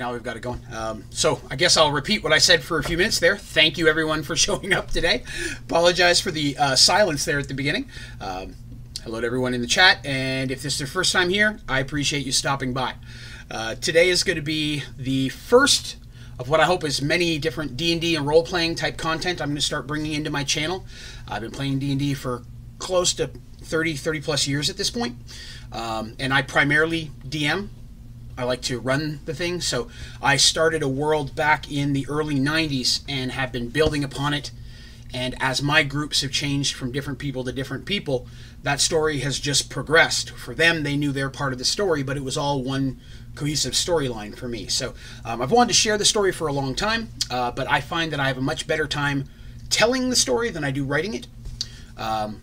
now we've got it going. Um, so I guess I'll repeat what I said for a few minutes there. Thank you everyone for showing up today. Apologize for the uh, silence there at the beginning. Um, hello to everyone in the chat, and if this is your first time here, I appreciate you stopping by. Uh, today is going to be the first of what I hope is many different D&D and role-playing type content I'm going to start bringing into my channel. I've been playing D&D for close to 30, 30 plus years at this point. Um, and I primarily DM. I like to run the thing. So I started a world back in the early 90s and have been building upon it. And as my groups have changed from different people to different people, that story has just progressed. For them, they knew their part of the story, but it was all one cohesive storyline for me. So um, I've wanted to share the story for a long time, uh, but I find that I have a much better time telling the story than I do writing it. Um,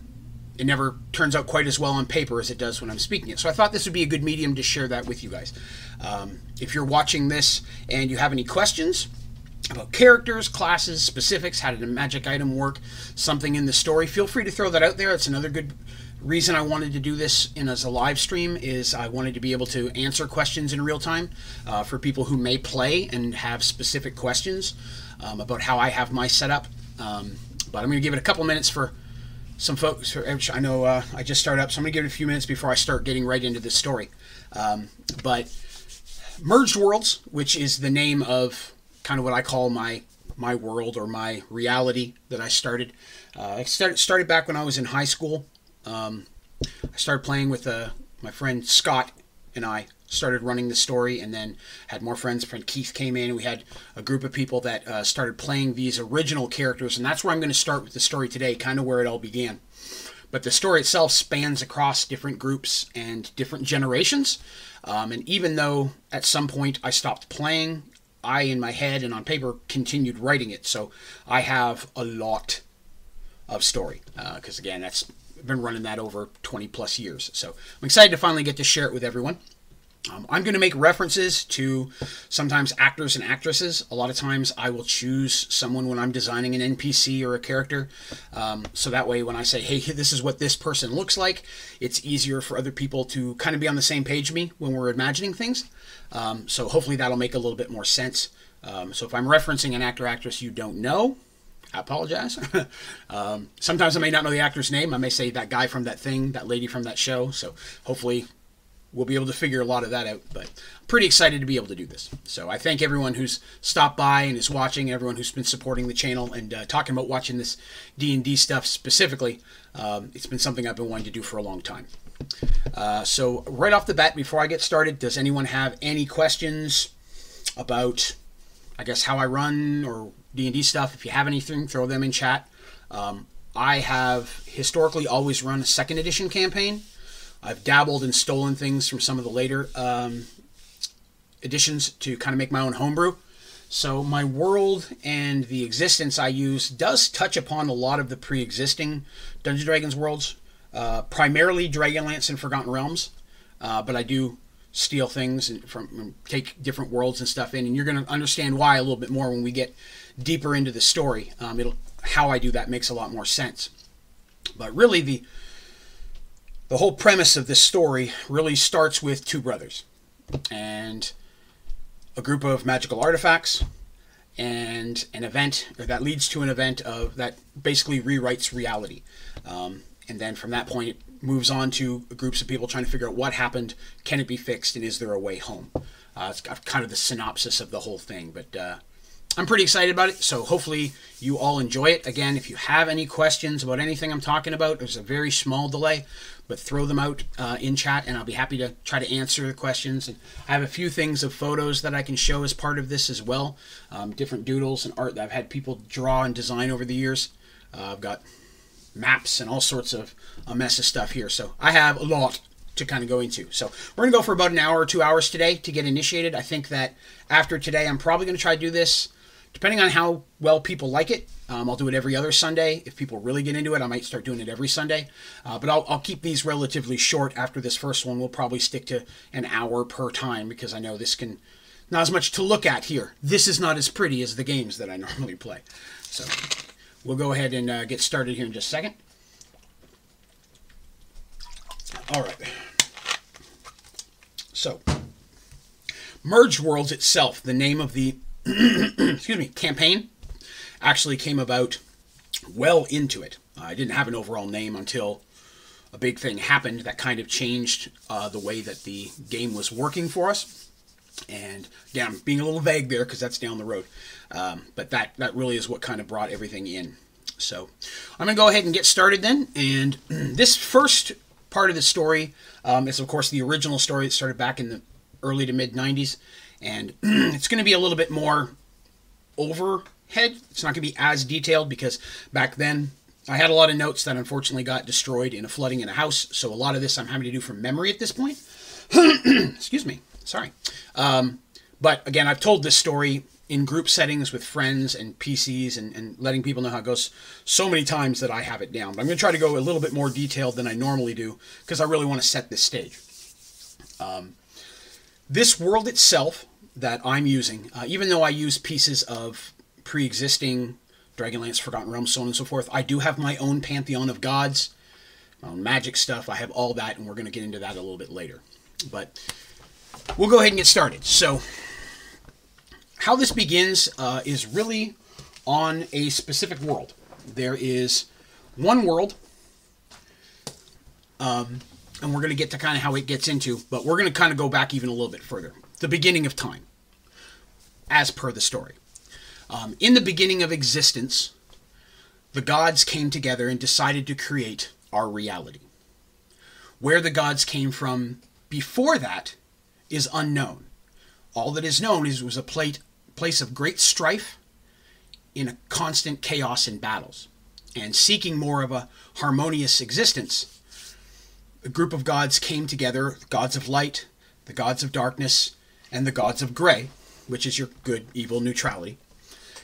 it never turns out quite as well on paper as it does when I'm speaking it. So I thought this would be a good medium to share that with you guys. Um, if you're watching this and you have any questions about characters, classes, specifics, how did a magic item work, something in the story, feel free to throw that out there. That's another good reason I wanted to do this in as a live stream is I wanted to be able to answer questions in real time uh, for people who may play and have specific questions um, about how I have my setup. Um, but I'm going to give it a couple minutes for some folks. I know uh, I just started up, so I'm going to give it a few minutes before I start getting right into this story. Um, but Merged Worlds, which is the name of kind of what I call my my world or my reality that I started. Uh, I started started back when I was in high school. Um, I started playing with uh, my friend Scott and I started running the story, and then had more friends. Friend Keith came in. We had a group of people that uh, started playing these original characters, and that's where I'm going to start with the story today, kind of where it all began. But the story itself spans across different groups and different generations. Um, and even though at some point I stopped playing, I, in my head and on paper, continued writing it. So I have a lot of story. Because uh, again, that's been running that over 20 plus years. So I'm excited to finally get to share it with everyone. Um, I'm going to make references to sometimes actors and actresses. A lot of times I will choose someone when I'm designing an NPC or a character. Um, so that way, when I say, hey, this is what this person looks like, it's easier for other people to kind of be on the same page me when we're imagining things. Um, so hopefully that'll make a little bit more sense. Um, so if I'm referencing an actor actress you don't know, I apologize. um, sometimes I may not know the actor's name. I may say that guy from that thing, that lady from that show. So hopefully we'll be able to figure a lot of that out. But I'm pretty excited to be able to do this. So I thank everyone who's stopped by and is watching, everyone who's been supporting the channel and uh, talking about watching this D&D stuff specifically. Um, it's been something I've been wanting to do for a long time. Uh, so right off the bat, before I get started, does anyone have any questions about, I guess, how I run or D&D stuff? If you have anything, throw them in chat. Um, I have historically always run a second edition campaign. I've dabbled and stolen things from some of the later um, editions to kind of make my own homebrew. So my world and the existence I use does touch upon a lot of the pre-existing Dungeons Dragons worlds, uh, primarily Dragonlance and Forgotten Realms, uh, but I do steal things and from take different worlds and stuff in, and you're going to understand why a little bit more when we get deeper into the story. Um, it'll how I do that makes a lot more sense. But really, the the whole premise of this story really starts with two brothers and a group of magical artifacts and an event that leads to an event of that basically rewrites reality. Um, and then from that point, it moves on to groups of people trying to figure out what happened, can it be fixed, and is there a way home? Uh, it's kind of the synopsis of the whole thing, but uh, I'm pretty excited about it. So hopefully you all enjoy it. Again, if you have any questions about anything I'm talking about, there's a very small delay, but throw them out uh, in chat and I'll be happy to try to answer the questions. And I have a few things of photos that I can show as part of this as well. Um, different doodles and art that I've had people draw and design over the years. Uh, I've got maps and all sorts of a mess of stuff here. So I have a lot to kind of go into. So we're going to go for about an hour or two hours today to get initiated. I think that after today, I'm probably going to try to do this depending on how well people like it, um, I'll do it every other Sunday. If people really get into it, I might start doing it every Sunday. Uh, but I'll, I'll, keep these relatively short after this first one. We'll probably stick to an hour per time because I know this can not as much to look at here. This is not as pretty as the games that I normally play. So we'll go ahead and uh, get started here in just a second. All right. So Merge Worlds itself, the name of the excuse me campaign, actually came about well into it. I didn't have an overall name until a big thing happened that kind of changed uh, the way that the game was working for us. And yeah, I'm being a little vague there because that's down the road. Um, but that that really is what kind of brought everything in. So I'm gonna go ahead and get started then. And this first part of the story um, is, of course, the original story that started back in the early to mid 90s, and it's going to be a little bit more overhead. It's not going to be as detailed because back then I had a lot of notes that unfortunately got destroyed in a flooding in a house. So a lot of this I'm having to do from memory at this point. Excuse me. Sorry. Um, but again, I've told this story in group settings with friends and PCs and, and letting people know how it goes so many times that I have it down. But I'm going to try to go a little bit more detailed than I normally do because I really want to set this stage. Um, this world itself that I'm using, uh, even though I use pieces of pre existing Dragonlance, Forgotten Realms, so on and so forth, I do have my own pantheon of gods, my own magic stuff. I have all that, and we're going to get into that a little bit later. But we'll go ahead and get started. So, how this begins uh, is really on a specific world. There is one world, um, and we're going to get to kind of how it gets into, but we're going to kind of go back even a little bit further. The beginning of time, as per the story. Um, in the beginning of existence, the gods came together and decided to create our reality. Where the gods came from before that is unknown. All that is known is it was a plate, place of great strife in a constant chaos and battles. And seeking more of a harmonious existence, a group of gods came together gods of light, the gods of darkness, and the gods of gray, which is your good, evil neutrality,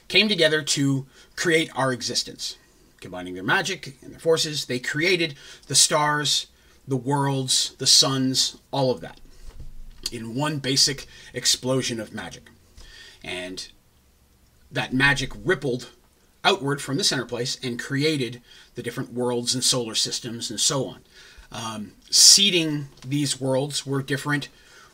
came together to create our existence. Combining their magic and their forces, they created the stars, the worlds, the suns, all of that in one basic explosion of magic. And that magic rippled outward from the center place and created the different worlds and solar systems and so on. Um, seeding these worlds were different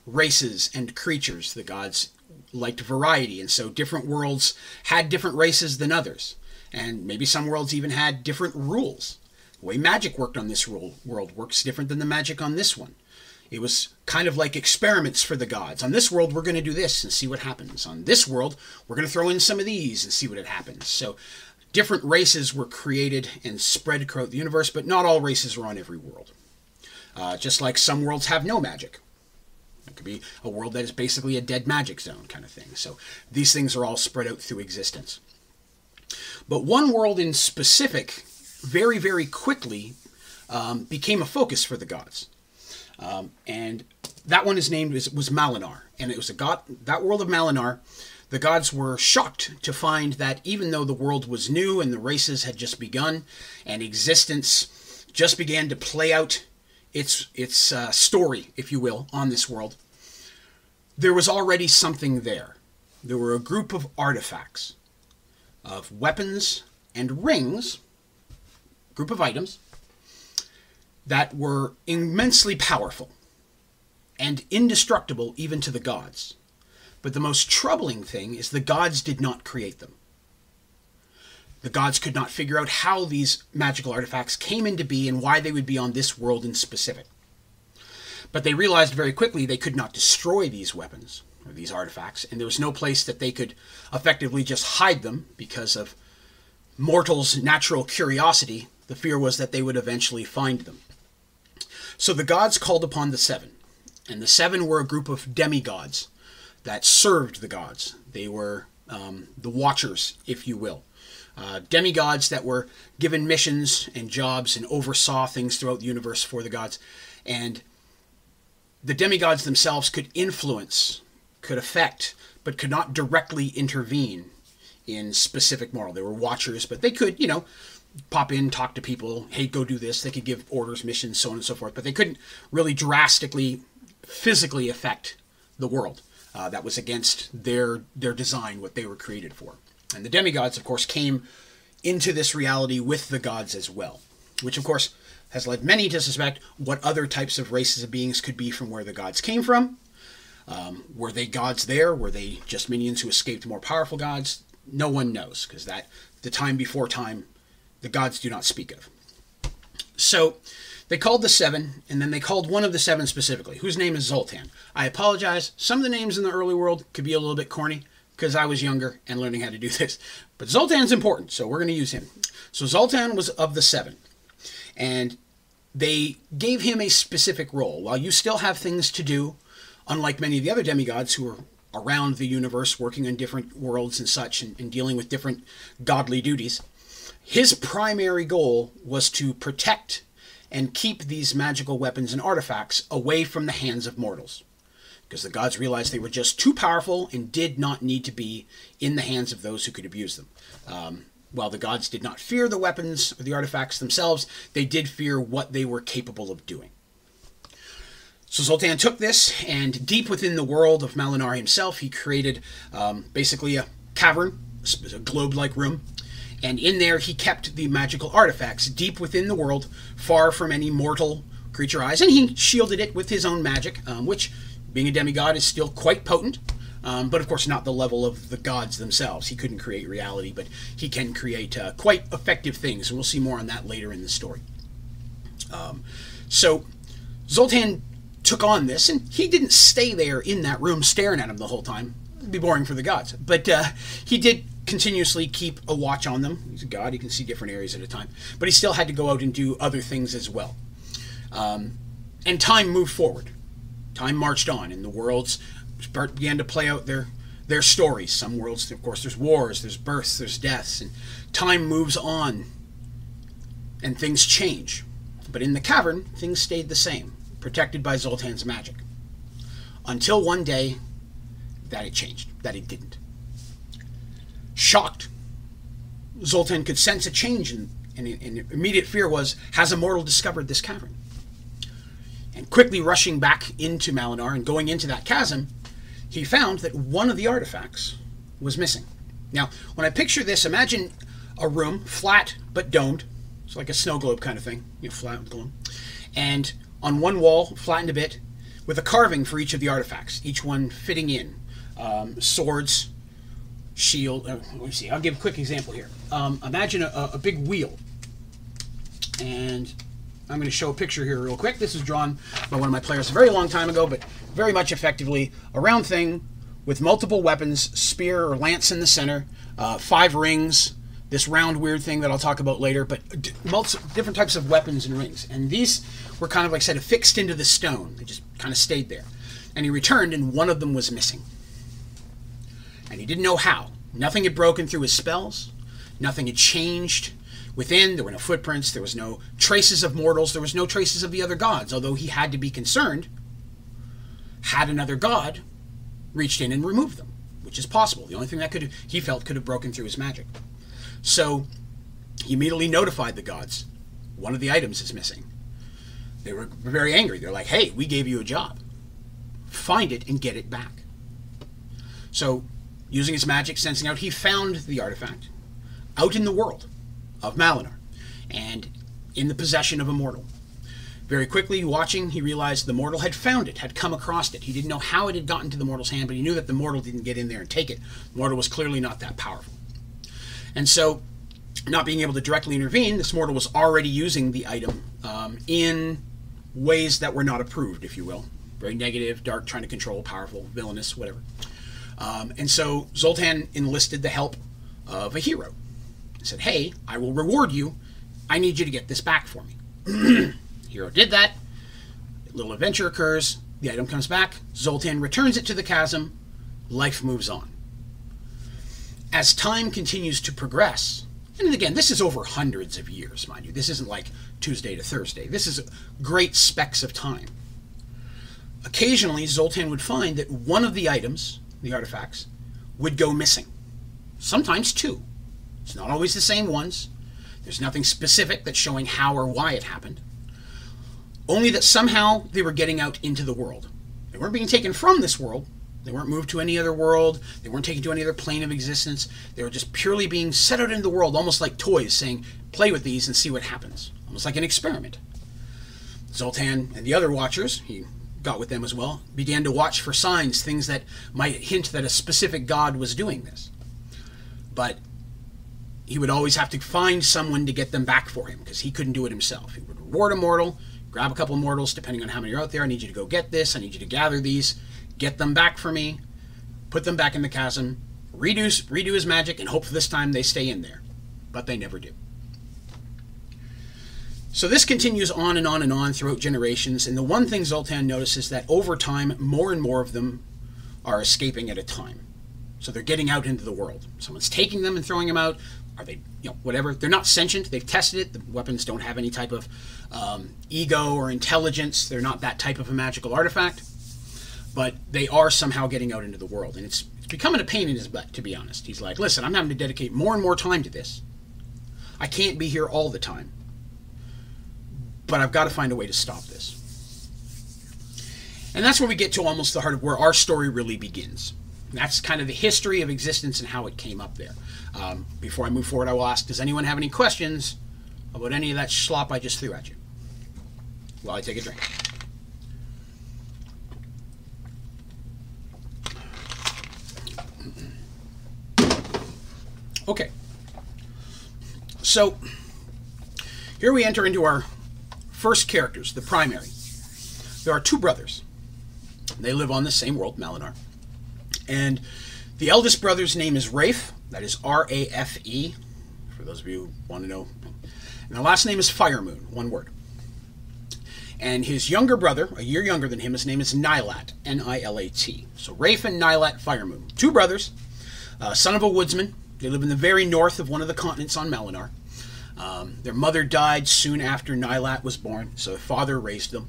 races and creatures. The gods liked variety, and so different worlds had different races than others. And maybe some worlds even had different rules. The way magic worked on this world works different than the magic on this one. It was kind of like experiments for the gods. On this world, we're going to do this and see what happens. On this world, we're going to throw in some of these and see what happens. So, different races were created and spread throughout the universe, but not all races are on every world. Uh, just like some worlds have no magic. It could be a world that is basically a dead magic zone kind of thing. So, these things are all spread out through existence. But one world in specific, very, very quickly, um, became a focus for the gods. Um, and that one is named was, was Malinar, and it was a god. That world of Malinar, the gods were shocked to find that even though the world was new and the races had just begun, and existence just began to play out its its uh, story, if you will, on this world, there was already something there. There were a group of artifacts, of weapons and rings, group of items that were immensely powerful and indestructible even to the gods. But the most troubling thing is the gods did not create them. The gods could not figure out how these magical artifacts came into being and why they would be on this world in specific. But they realized very quickly they could not destroy these weapons or these artifacts, and there was no place that they could effectively just hide them because of mortals' natural curiosity. The fear was that they would eventually find them. So the gods called upon the seven, and the seven were a group of demigods that served the gods. They were um, the watchers, if you will. Uh, demigods that were given missions and jobs and oversaw things throughout the universe for the gods. And the demigods themselves could influence, could affect, but could not directly intervene in specific moral. They were watchers, but they could, you know, pop in, talk to people, hey, go do this. They could give orders, missions, so on and so forth, but they couldn't really drastically, physically affect the world. Uh, that was against their their design, what they were created for. And the demigods, of course, came into this reality with the gods as well, which, of course, has led many to suspect what other types of races of beings could be from where the gods came from. Um, were they gods there? Were they just minions who escaped more powerful gods? No one knows because that the time before time, the gods do not speak of. So they called the seven, and then they called one of the seven specifically, whose name is Zoltan. I apologize. Some of the names in the early world could be a little bit corny because I was younger and learning how to do this. But Zoltan's important, so we're going to use him. So Zoltan was of the seven. And they gave him a specific role. While you still have things to do, unlike many of the other demigods who are around the universe working on different worlds and such and, and dealing with different godly duties, his primary goal was to protect and keep these magical weapons and artifacts away from the hands of mortals. Because the gods realized they were just too powerful and did not need to be in the hands of those who could abuse them. Um, while the gods did not fear the weapons or the artifacts themselves, they did fear what they were capable of doing. So Zoltan took this, and deep within the world of Malinar himself, he created um, basically a cavern, a globe like room. And in there, he kept the magical artifacts deep within the world, far from any mortal creature eyes. And he shielded it with his own magic, um, which, being a demigod, is still quite potent. Um, but of course, not the level of the gods themselves. He couldn't create reality, but he can create uh, quite effective things, and we'll see more on that later in the story. Um, so, Zoltan took on this, and he didn't stay there in that room staring at him the whole time. It'd be boring for the gods. But uh, he did continuously keep a watch on them. He's a god, he can see different areas at a time. But he still had to go out and do other things as well. Um, and time moved forward. Time marched on, and the worlds began to play out their their stories. Some worlds, of course, there's wars, there's births, there's deaths, and time moves on, and things change. But in the cavern, things stayed the same, protected by Zoltan's magic, until one day that it changed, that it didn't. Shocked, Zoltan could sense a change, and, and, and immediate fear was: Has a mortal discovered this cavern? And quickly rushing back into Malinar and going into that chasm, he found that one of the artifacts was missing. Now, when I picture this, imagine a room, flat but domed. It's like a snow globe kind of thing, you know, flat. And on one wall, flattened a bit, with a carving for each of the artifacts, each one fitting in. Um, swords, shield. Uh, let me see. I'll give a quick example here. Um, imagine a, a big wheel, and I'm going to show a picture here real quick. This was drawn by one of my players a very long time ago, but very much effectively a round thing with multiple weapons, spear or lance in the center, uh, five rings, this round weird thing that I'll talk about later, but different types of weapons and rings. And these were kind of like I said, affixed into the stone. They just kind of stayed there. And he returned, and one of them was missing. And he didn't know how. Nothing had broken through his spells. Nothing had changed Within, there were no footprints, there was no traces of mortals, there was no traces of the other gods, although he had to be concerned had another god reached in and removed them, which is possible. The only thing that could he felt could have broken through his magic. So he immediately notified the gods. One of the items is missing. They were very angry. They're like, hey, we gave you a job. Find it and get it back. So, using his magic, sensing out, he found the artifact out in the world of Malinar and in the possession of a mortal. Very quickly, watching, he realized the mortal had found it, had come across it. He didn't know how it had gotten to the mortal's hand, but he knew that the mortal didn't get in there and take it. The mortal was clearly not that powerful. And so, not being able to directly intervene, this mortal was already using the item um, in ways that were not approved, if you will. Very negative, dark, trying to control, powerful, villainous, whatever. Um, and so Zoltan enlisted the help of a hero said, Hey, I will reward you. I need you to get this back for me. Hero did that. A little adventure occurs. The item comes back. Zoltan returns it to the chasm. Life moves on. As time continues to progress, and again, this is over hundreds of years, mind you. This isn't like Tuesday to Thursday. This is great specks of time. Occasionally, Zoltan would find that one of the items, the artifacts, would go missing. Sometimes two. It's not always the same ones. There's nothing specific that's showing how or why it happened. Only that somehow they were getting out into the world. They weren't being taken from this world. They weren't moved to any other world. They weren't taken to any other plane of existence. They were just purely being set out into the world, almost like toys, saying, play with these and see what happens. Almost like an experiment. Zoltan and the other watchers, he got with them as well, began to watch for signs, things that might hint that a specific god was doing this. But he would always have to find someone to get them back for him because he couldn't do it himself. He would reward a mortal, grab a couple mortals, depending on how many are out there. I need you to go get this. I need you to gather these, get them back for me, put them back in the chasm, redo, redo his magic, and hope this time they stay in there. But they never do. So this continues on and on and on throughout generations, and the one thing Zoltan notices is that over time, more and more of them are escaping at a time. So they're getting out into the world. Someone's taking them and throwing them out. Are they, you know, whatever? They're not sentient. They've tested it. The weapons don't have any type of um, ego or intelligence. They're not that type of a magical artifact. But they are somehow getting out into the world, and it's it's becoming a pain in his butt, to be honest. He's like, listen, I'm having to dedicate more and more time to this. I can't be here all the time but I've got to find a way to stop this. And that's where we get to almost the heart of where our story really begins. That's kind of the history of existence and how it came up there. Um, before I move forward, I will ask Does anyone have any questions about any of that slop I just threw at you? While I take a drink. Okay. So, here we enter into our First characters, the primary. There are two brothers. They live on the same world, Malinar. And the eldest brother's name is Rafe. That is R A F E, for those of you who want to know. And the last name is Firemoon, one word. And his younger brother, a year younger than him, his name is Nilat, N I L A T. So Rafe and Nilat Firemoon, two brothers, uh, son of a woodsman. They live in the very north of one of the continents on Malinar. Um, their mother died soon after Nilat was born, so their father raised them.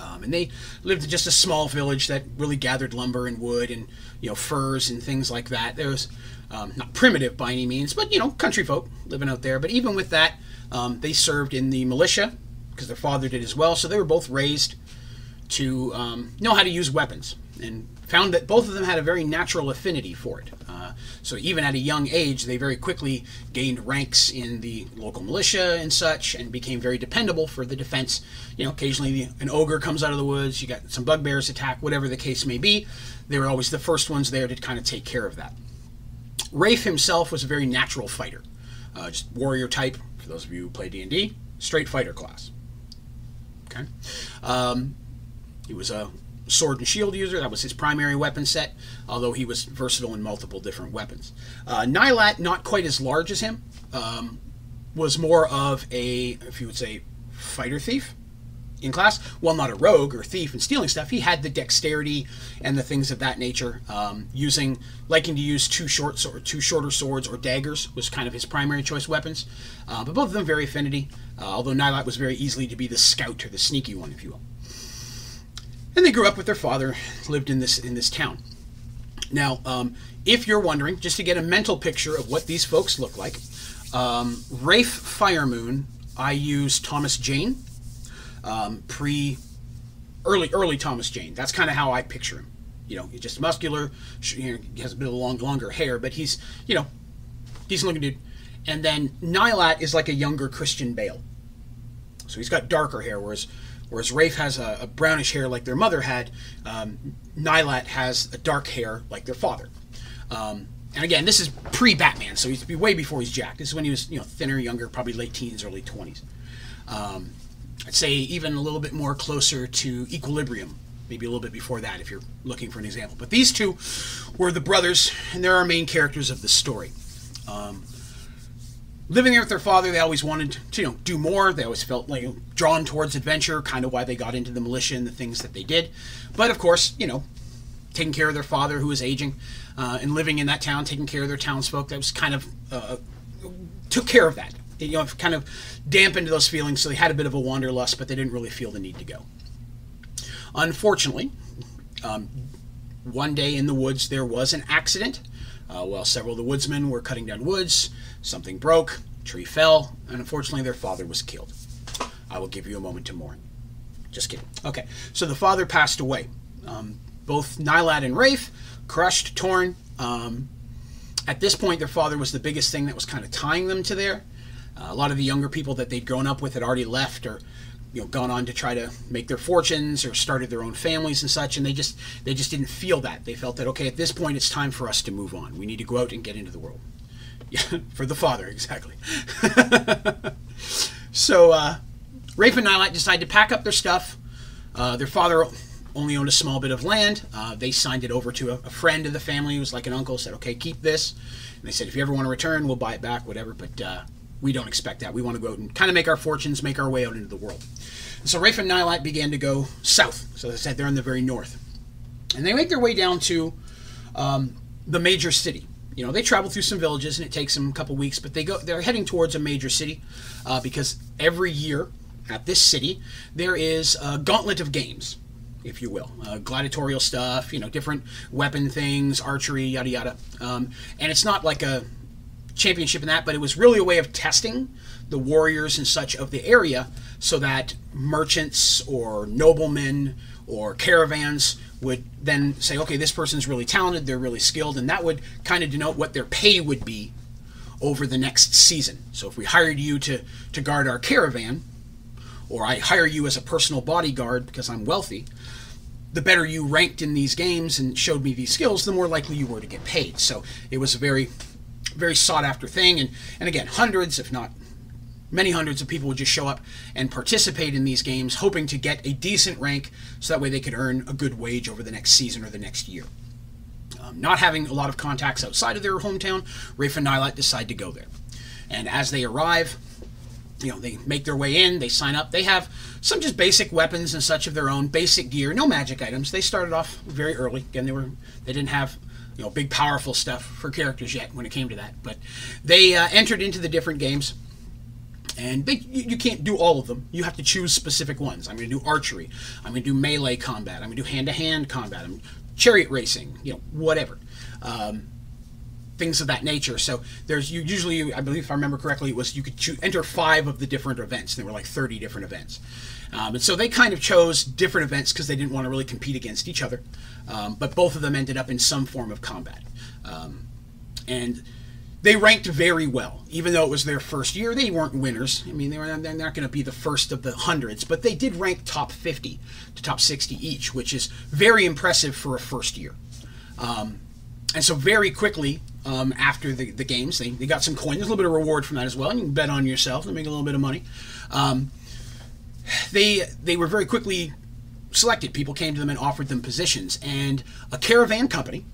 Um, and they lived in just a small village that really gathered lumber and wood and you know furs and things like that. There was um, not primitive by any means, but you know country folk living out there. But even with that, um, they served in the militia because their father did as well. So they were both raised to um, know how to use weapons and found that both of them had a very natural affinity for it. Uh, so even at a young age, they very quickly gained ranks in the local militia and such, and became very dependable for the defense. You know, occasionally an ogre comes out of the woods, you got some bugbears attack, whatever the case may be. They were always the first ones there to kind of take care of that. Rafe himself was a very natural fighter, uh, just warrior type. For those of you who play D and D, straight fighter class. Okay. Um, he was a sword and shield user. That was his primary weapon set, although he was versatile in multiple different weapons. Uh, Nilat, not quite as large as him, um, was more of a, if you would say, fighter thief in class. Well, not a rogue or thief and stealing stuff. He had the dexterity and the things of that nature. Um, using, liking to use two short or two shorter swords or daggers was kind of his primary choice weapons. Uh, but both of them very affinity. Uh, although Nilat was very easily to be the scout or the sneaky one, if you will and they grew up with their father, lived in this in this town. Now, um, if you're wondering, just to get a mental picture of what these folks look like, um, Rafe Firemoon, I use Thomas Jane, um, pre early early Thomas Jane. That's kind of how I picture him. You know, he's just muscular. You know, has a bit of long longer hair, but he's you know decent looking dude. And then Nilat is like a younger Christian Bale. So he's got darker hair, whereas Whereas Rafe has a, a brownish hair like their mother had, um, Nilat has a dark hair like their father. Um, and again, this is pre-Batman, so he's way before he's jacked. This is when he was, you know, thinner, younger, probably late teens, early twenties. Um, I'd say even a little bit more closer to Equilibrium, maybe a little bit before that, if you're looking for an example. But these two were the brothers, and they're our main characters of the story. Um, living there with their father, they always wanted to you know do more. They always felt like drawn towards adventure, kind of why they got into the militia and the things that they did. But of course, you know, taking care of their father who was aging, uh, and living in that town, taking care of their townsfolk, that was kind of uh, took care of that. It, you know, kind of dampened those feelings, so they had a bit of a wanderlust, but they didn't really feel the need to go. Unfortunately, um, one day in the woods there was an accident. Uh, while several of the woodsmen were cutting down woods, Something broke, tree fell, and unfortunately their father was killed. I will give you a moment to mourn. Just kidding. Okay, so the father passed away. Um, both Nilat and Rafe, crushed, torn. Um, at this point, their father was the biggest thing that was kind of tying them to there. Uh, a lot of the younger people that they'd grown up with had already left or you know gone on to try to make their fortunes or started their own families and such and they just they just didn't feel that. They felt that okay at this point it's time for us to move on. We need to go out and get into the world. Yeah for the father exactly. So uh, Rafe and Nilat decided to pack up their stuff. Uh, their father only owned a small bit of land. Uh, they signed it over to a, a friend of the family who was like an uncle said okay keep this. And they said if you ever want to return we'll buy it back whatever. But uh, we don't expect that. We want to go out and kind of make our fortunes, make our way out into the world. So Rafe and Nilat began to go south. So as I said, they're in the very north. And they make their way down to um, the major city. You know, they travel through some villages and it takes them a couple weeks, but they go they're heading towards a major city uh, because every year at this city there is a gauntlet of games, if you will, uh, gladiatorial stuff, you know, different weapon things, archery, yada yada. Um, and it's not like a championship in that, but it was really a way of testing the warriors and such of the area so that merchants or noblemen or caravans would then say, okay, this person's really talented, they're really skilled, and that would kind of denote what their pay would be over the next season. So if we hired you to, to guard our caravan, or I hire you as a personal bodyguard because I'm wealthy, the better you ranked in these games and showed me these skills, the more likely you were to get paid. So it was a very very sought after thing. And, and again, hundreds, if not many hundreds of people would just show up and participate in these games, hoping to get a decent rank so that way they could earn a good wage over the next season or the next year. Um, not having a lot of contacts outside of their hometown, Rafe and Nilat decide to go there. And as they arrive, you know, they make their way in, they sign up. They have some just basic weapons and such of their own, basic gear, no magic items. They started off very early. Again, they were they didn't have you know big powerful stuff for characters yet when it came to that. But they uh, entered into the different games. And they, you, you can't do all of them. You have to choose specific ones. I'm going to do archery. I'm going to do melee combat. I'm going to do hand-to-hand combat. I'm chariot racing. You know, whatever. Um, things of that nature. So there's you usually, I believe, if I remember correctly, it was you could choose, enter five of the different events. There were like 30 different events, um, and so they kind of chose different events because they didn't want to really compete against each other. Um, but both of them ended up in some form of combat, um, and they ranked very well. Even though it was their first year, they weren't winners. I mean, they were they're not going to be the first of the hundreds, but they did rank top 50 to top 60 each, which is very impressive for a first year. Um, and so very quickly um, after the, the games, they, they got some coins, There's a little bit of reward from that as well. You can bet on yourself and make a little bit of money. Um, they they were very quickly selected. People came to them and offered them positions, and a caravan company,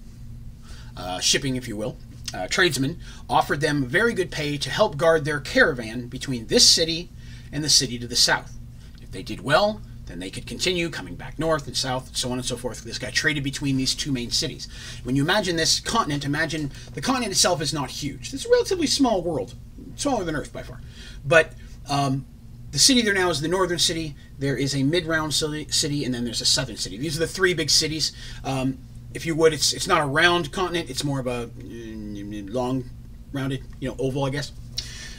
uh, shipping, if you will, uh, tradesmen, offered them very good pay to help guard their caravan between this city and the city to the south. If they did well, then they could continue coming back north and south, so on and so forth. This guy traded between these two main cities. When you imagine this continent, imagine the continent itself is not huge. It's a relatively small world, smaller than Earth by far. But um, the city there now is the northern city. There is a mid-round city, and then there's a southern city. These are the three big cities. Um, if you would, it's it's not a round continent. It's more of a mm, long, rounded, you know, oval, I guess,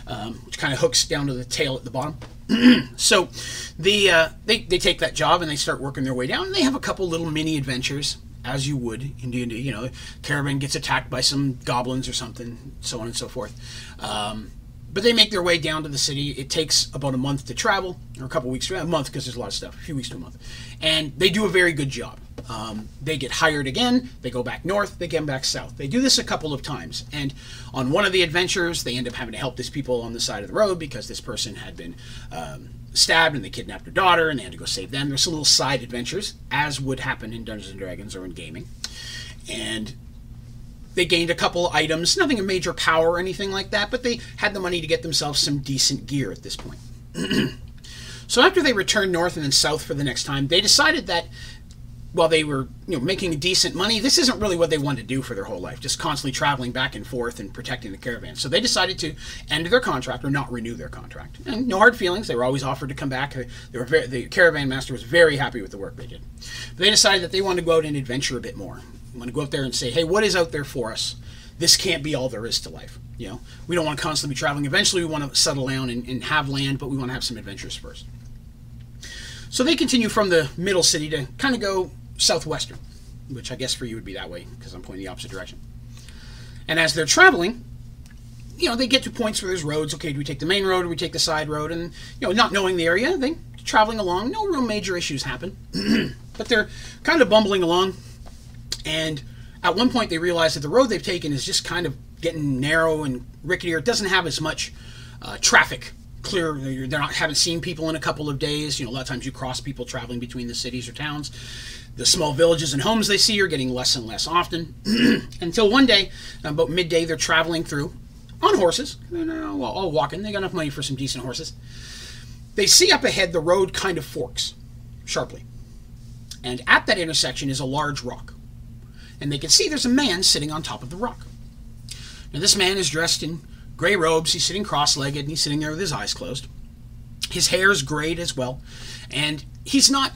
um, which kind of hooks down to the tail at the bottom. so, the uh, they they take that job and they start working their way down. And they have a couple little mini adventures, as you would. You know, caravan gets attacked by some goblins or something, so on and so forth. Um, but they make their way down to the city. It takes about a month to travel, or a couple weeks, a month because there's a lot of stuff, a few weeks to a month. And they do a very good job. Um, they get hired again, they go back north, they get back south. They do this a couple of times. And on one of the adventures, they end up having to help these people on the side of the road because this person had been um, stabbed and they kidnapped her daughter and they had to go save them. There's some little side adventures, as would happen in Dungeons and Dragons or in gaming. And they gained a couple items, nothing of major power or anything like that, but they had the money to get themselves some decent gear at this point. so after they returned north and then south for the next time, they decided that while they were you know making decent money, this isn't really what they wanted to do for their whole life, just constantly traveling back and forth and protecting the caravan. So they decided to end their contract or not renew their contract. And no hard feelings. They were always offered to come back. They were very, the caravan master was very happy with the work they did. But they decided that they wanted to go out and adventure a bit more. We want to go out there and say, hey, what is out there for us? This can't be all there is to life. You know, we don't want to constantly be traveling. Eventually, we want to settle down and, and have land, but we want to have some adventures first. So they continue from the middle city to kind of go southwestern, which I guess for you would be that way because I'm pointing the opposite direction. And as they're traveling, you know, they get to points where there's roads. Okay, do we take the main road or we take the side road? And, you know, not knowing the area, they traveling along. No real major issues happen, but they're kind of bumbling along. And at one point, they realize that the road they've taken is just kind of getting narrow and rickety. It doesn't have as much uh, traffic. Clear, they're not haven't seen people in a couple of days. You know, a lot of times you cross people traveling between the cities or towns. The small villages and homes they see are getting less and less often. Until one day, about midday, they're traveling through on horses. Well, all walking. They got enough money for some decent horses. They see up ahead the road kind of forks sharply. And at that intersection is a large rock. And they can see there's a man sitting on top of the rock. Now, this man is dressed in gray robes. He's sitting cross legged and he's sitting there with his eyes closed. His hair is grayed as well. And he's not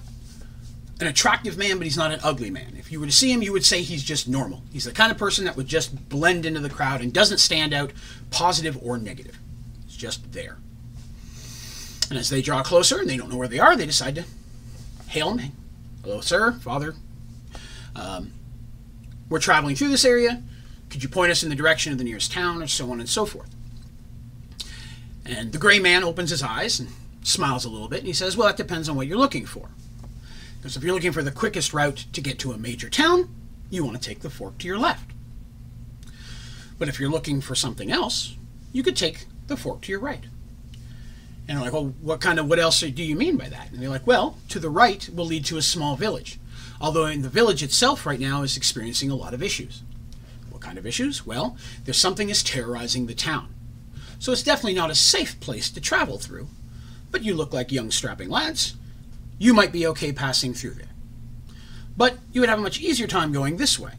an attractive man, but he's not an ugly man. If you were to see him, you would say he's just normal. He's the kind of person that would just blend into the crowd and doesn't stand out positive or negative. He's just there. And as they draw closer and they don't know where they are, they decide to hail him. Hello, sir, father. Um, we're traveling through this area. Could you point us in the direction of the nearest town, or so on and so forth? And the gray man opens his eyes and smiles a little bit, and he says, Well, that depends on what you're looking for. Because if you're looking for the quickest route to get to a major town, you want to take the fork to your left. But if you're looking for something else, you could take the fork to your right. And I'm like, well, what kind of, what else do you mean by that? And they're like, well, to the right will lead to a small village. Although in the village itself right now is experiencing a lot of issues. What kind of issues? Well, there's something is terrorizing the town. So it's definitely not a safe place to travel through. But you look like young strapping lads. You might be okay passing through there. But you would have a much easier time going this way.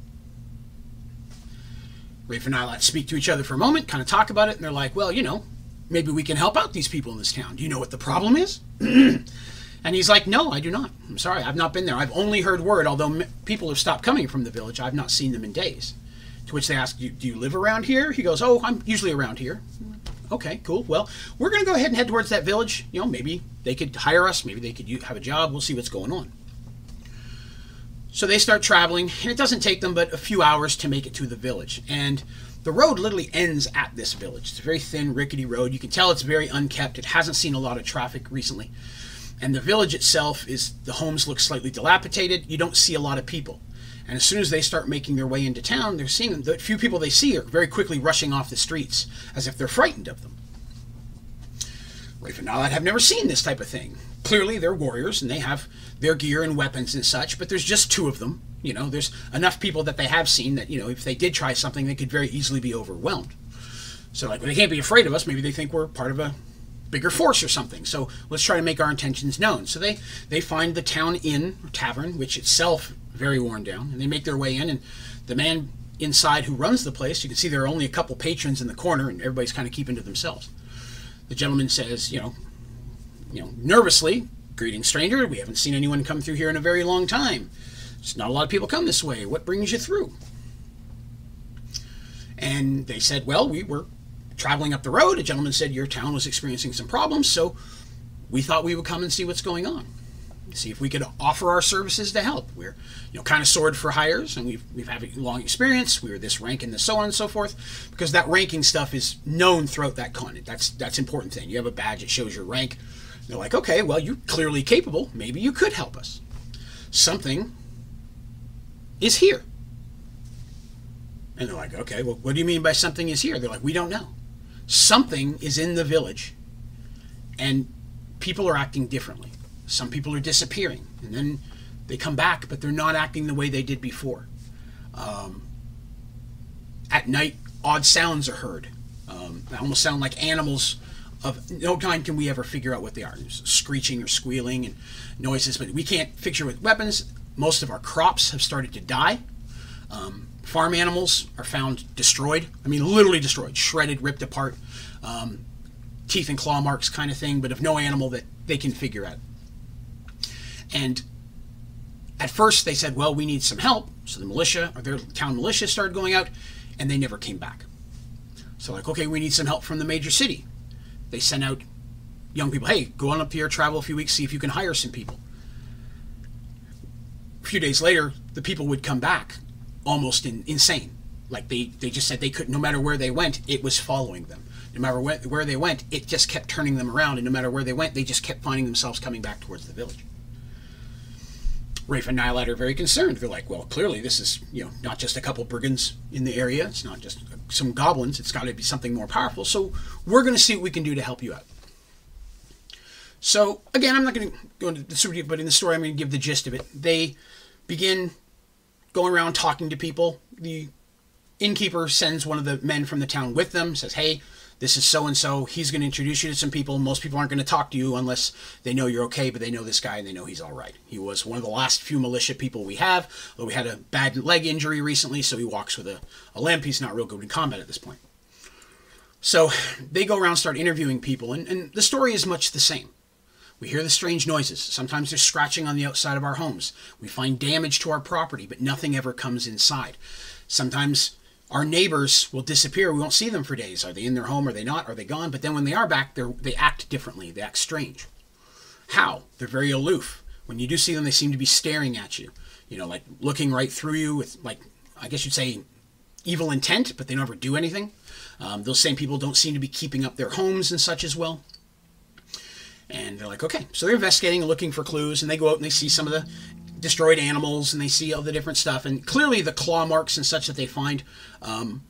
Rafe and Nilat speak to each other for a moment, kind of talk about it, and they're like, well, you know, maybe we can help out these people in this town. Do you know what the problem is? and he's like, no, I do not. I'm sorry, I've not been there. I've only heard word, although people have stopped coming from the village, I've not seen them in days. To which they ask, do you live around here? He goes, oh, I'm usually around here. Okay, cool. Well, we're going to go ahead and head towards that village. You know, maybe they could hire us. Maybe they could have a job. We'll see what's going on. So they start traveling, and it doesn't take them but a few hours to make it to the village. And the road literally ends at this village. It's a very thin, rickety road. You can tell it's very unkept. It hasn't seen a lot of traffic recently. And the village itself is the homes look slightly dilapidated. You don't see a lot of people. And as soon as they start making their way into town, they're seeing the few people they see are very quickly rushing off the streets as if they're frightened of them. Nilat have never seen this type of thing. Clearly, they're warriors and they have their gear and weapons and such, but there's just two of them you know, there's enough people that they have seen that, you know, if they did try something, they could very easily be overwhelmed. So, like, they can't be afraid of us. Maybe they think we're part of a bigger force or something. So let's try to make our intentions known. So they, they find the town inn or tavern, which itself very worn down, and they make their way in. And the man inside who runs the place, you can see there are only a couple patrons in the corner, and everybody's kind of keeping to themselves. The gentleman says, you know, you know, nervously, greeting stranger. We haven't seen anyone come through here in a very long time. It's not a lot of people come this way. What brings you through? And they said, Well, we were traveling up the road. A gentleman said your town was experiencing some problems, so we thought we would come and see what's going on. See if we could offer our services to help. We're, you know, kind of sword for hires, and we've we've had a long experience. We are this rank and this so on and so forth, because that ranking stuff is known throughout that continent. That's that's important thing. You have a badge that shows your rank. They're like, okay, well, you're clearly capable. Maybe you could help us. Something is here. And they're like, okay, well, what do you mean by something is here? They're like, we don't know. Something is in the village, and people are acting differently. Some people are disappearing, and then they come back, but they're not acting the way they did before. Um, at night, odd sounds are heard. Um, they almost sound like animals of no kind can we ever figure out what they are. There's screeching or squealing and noises, but we can't figure with weapons. Most of our crops have started to die. Um, farm animals are found destroyed. I mean, literally destroyed, shredded, ripped apart, um, teeth and claw marks kind of thing, but of no animal that they can figure out. And at first they said, well, we need some help. So the militia, or their town militia, started going out, and they never came back. So, like, okay, we need some help from the major city. They sent out young people, hey, go on up here, travel a few weeks, see if you can hire some people a few days later, the people would come back almost in, insane. Like they, they just said they could, no matter where they went, it was following them. no matter where, where they went, it just kept turning them around, and no matter where they went, they just kept finding themselves coming back towards the village. Rafe and Nilat are very concerned. They're like, well, clearly this is, you know, not just a couple brigands in the area. It's not just uh, some goblins. It's got to be something more powerful. So we're going to see what we can do to help you out. So again, I'm not going to go into the super deep, but in the story, I'm going to give the gist of it. They begin going around talking to people. The innkeeper sends one of the men from the town with them, says, hey, this is so and so. He's going to introduce you to some people. Most people aren't going to talk to you unless they know you're okay, but they know this guy and they know he's all right. He was one of the last few militia people we have, although we had a bad leg injury recently, so he walks with a, a limp. He's not real good in combat at this point. So they go around, start interviewing people, and, and the story is much the same. We hear the strange noises. Sometimes there's scratching on the outside of our homes. We find damage to our property, but nothing ever comes inside. Sometimes our neighbors will disappear. We won't see them for days. Are they in their home? Are they not? Are they gone? But then when they are back, they act differently. They act strange. How? They're very aloof. When you do see them, they seem to be staring at you. You know, like looking right through you with, like, I guess you'd say, evil intent, but they never do anything. Um, those same people don't seem to be keeping up their homes and such as well. And they're like, okay. So they're investigating and looking for clues, and they go out and they see some of the destroyed animals and they see all the different stuff. And clearly, the claw marks and such that they find um,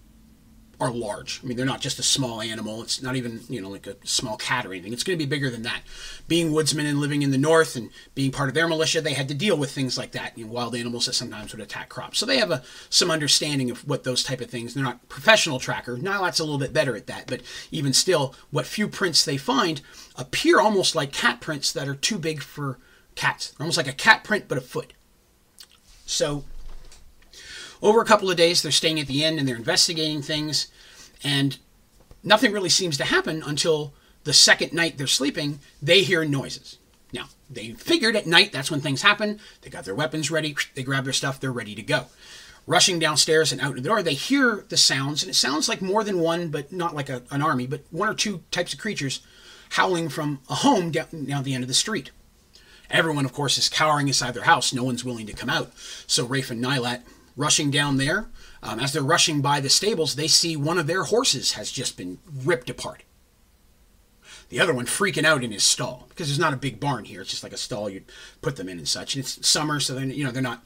are large. I mean, they're not just a small animal. It's not even, you know, like a small cat or anything. It's going to be bigger than that. Being woodsmen and living in the north and being part of their militia, they had to deal with things like that, you know, wild animals that sometimes would attack crops. So they have a, some understanding of what those type of things. They're not professional tracker. Nilat's a little bit better at that, but even still, what few prints they find appear almost like cat prints that are too big for cats. They're almost like a cat print, but a foot. So, over a couple of days, they're staying at the inn and they're investigating things, and nothing really seems to happen until the second night they're sleeping, they hear noises. Now, they figured at night that's when things happen. They got their weapons ready, they grab their stuff, they're ready to go. Rushing downstairs and out the door, they hear the sounds, and it sounds like more than one, but not like a, an army, but one or two types of creatures howling from a home down, down the end of the street. Everyone, of course, is cowering inside their house. No one's willing to come out. So Rafe and Nilat rushing down there. Um, as they're rushing by the stables, they see one of their horses has just been ripped apart. The other one freaking out in his stall because there's not a big barn here. It's just like a stall you'd put them in and such. And it's summer, so they're you know they're not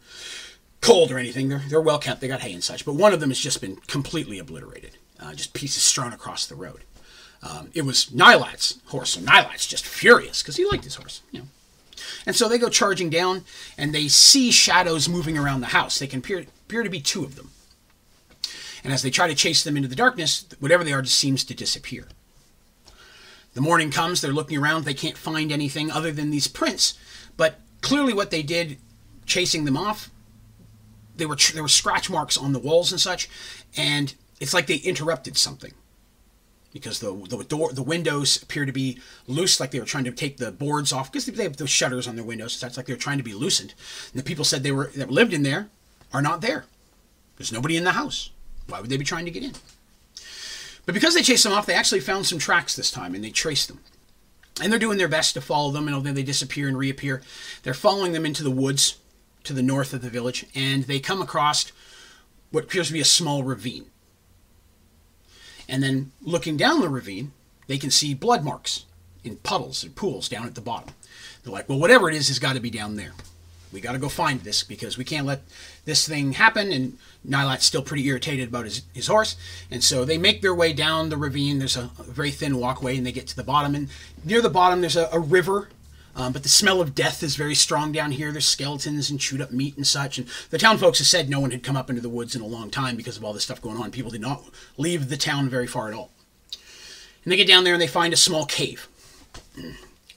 cold or anything. They're they're well kept. They got hay and such. But one of them has just been completely obliterated. Uh, just pieces strewn across the road. Um, it was Nilat's horse, so Nilat's just furious because he liked his horse. You know, and so they go charging down and they see shadows moving around the house. They can appear, appear to be two of them. And as they try to chase them into the darkness, whatever they are just seems to disappear. The morning comes, they're looking around, they can't find anything other than these prints. But clearly, what they did chasing them off, they were there were scratch marks on the walls and such, and it's like they interrupted something because the the door the windows appear to be loose, like they were trying to take the boards off because they have the shutters on their windows. So that's like they were trying to be loosened. And the people said they were that lived in there are not there. There's nobody in the house. Why would they be trying to get in? But because they chased them off, they actually found some tracks this time and they traced them. And they're doing their best to follow them, and then they disappear and reappear. They're following them into the woods to the north of the village, and they come across what appears to be a small ravine. And then looking down the ravine, they can see blood marks in puddles and pools down at the bottom. They're like, well, whatever it is, has got to be down there. We got to go find this because we can't let this thing happened, And Nilat's still pretty irritated about his, his horse. And so they make their way down the ravine. There's a, very thin walkway, and they get to the bottom. And near the bottom, there's a, a river um, but the smell of death is very strong down here. There's skeletons and chewed up meat and such. And the town folks have said no one had come up into the woods in a long time because of all this stuff going on. People did not leave the town very far at all. And they get down there and they find a small cave.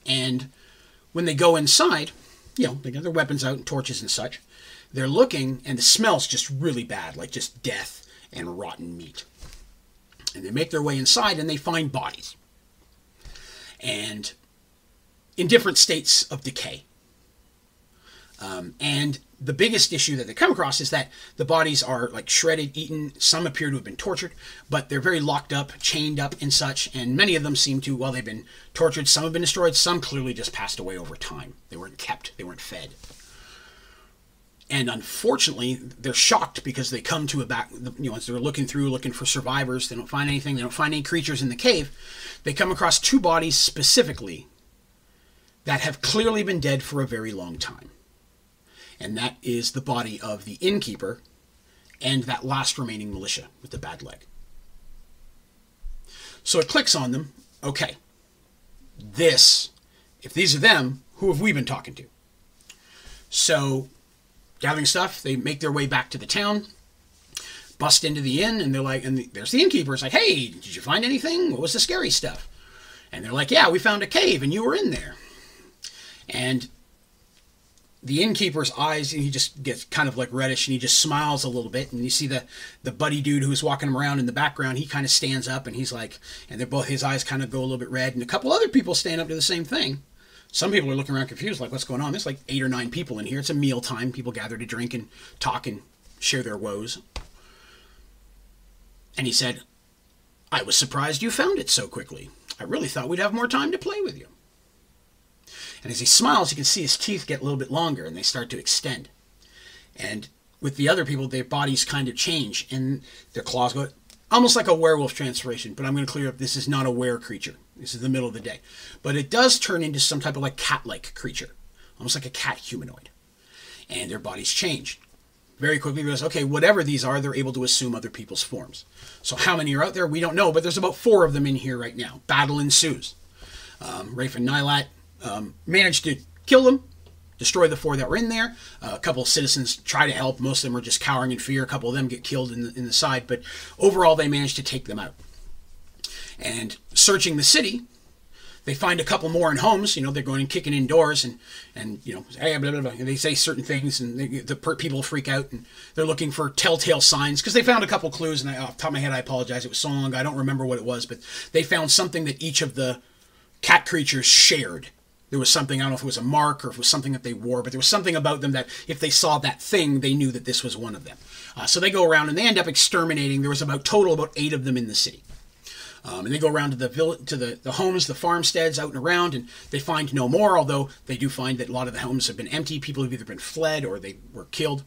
And when they go inside, you know, they got their weapons out and torches and such. They're looking, and the smell's just really bad, like just death and rotten meat. And they make their way inside and they find bodies. And in different states of decay. Um, and the biggest issue that they come across is that the bodies are like shredded, eaten. Some appear to have been tortured, but they're very locked up, chained up, and such. And many of them seem to, well, they've been tortured. Some have been destroyed. Some clearly just passed away over time. They weren't kept. They weren't fed. And unfortunately, they're shocked because they come to a back, you know, as they're looking through, looking for survivors. They don't find anything. They don't find any creatures in the cave. They come across two bodies specifically that have clearly been dead for a very long time. And that is the body of the innkeeper and that last remaining militia with the bad leg. So it clicks on them. Okay, this, if these are them, who have we been talking to? So, gathering stuff, they make their way back to the town, bust into the inn, and they're like, and there's the innkeeper. It's like, hey, did you find anything? What was the scary stuff? And they're like, yeah, we found a cave, and you were in there. And the innkeeper's eyes, and he just gets kind of like reddish, and he just smiles a little bit. And you see the the buddy dude who's walking him around in the background. He kind of stands up, and he's like, and they're both his eyes kind of go a little bit red. And a couple other people stand up to the same thing. Some people are looking around confused, like, what's going on? There's like eight or nine people in here. It's a meal time. People gather to drink and talk and share their woes. And he said, I was surprised you found it so quickly. I really thought we'd have more time to play with you. And as he smiles, you can see his teeth get a little bit longer and they start to extend. And with the other people, their bodies kind of change and their claws go almost like a werewolf transformation. But I'm going to clear up this is not a were creature. This is the middle of the day. But it does turn into some type of like cat like creature, almost like a cat humanoid. And their bodies change very quickly because, okay, whatever these are, they're able to assume other people's forms. So, how many are out there? We don't know, but there's about four of them in here right now. Battle ensues. Um, Rafe and Nilat um, to kill them, destroy the four that were in there. Uh, a couple of citizens try to help. Most of them are just cowering in fear. A couple of them get killed in the, in the side, but overall, they managed to take them out. And searching the city, they find a couple more in homes. You know, they're going and kicking indoors and and you know, hey, blah, blah, blah. And they say certain things, and they, the per- people freak out, and they're looking for telltale signs because they found a couple clues. And I, off top of my head, I apologize. It was so long I don't remember what it was, but they found something that each of the cat creatures shared. There was something, I don't know if it was a mark or if it was something that they wore, but there was something about them that if they saw that thing, they knew that this was one of them. Uh, so they go around and they end up exterminating. There was about total about eight of them in the city. Um, and they go around to the village, to the, the homes, the farmsteads out and around, and they find no more. Although they do find that a lot of the homes have been empty. People have either been fled or they were killed.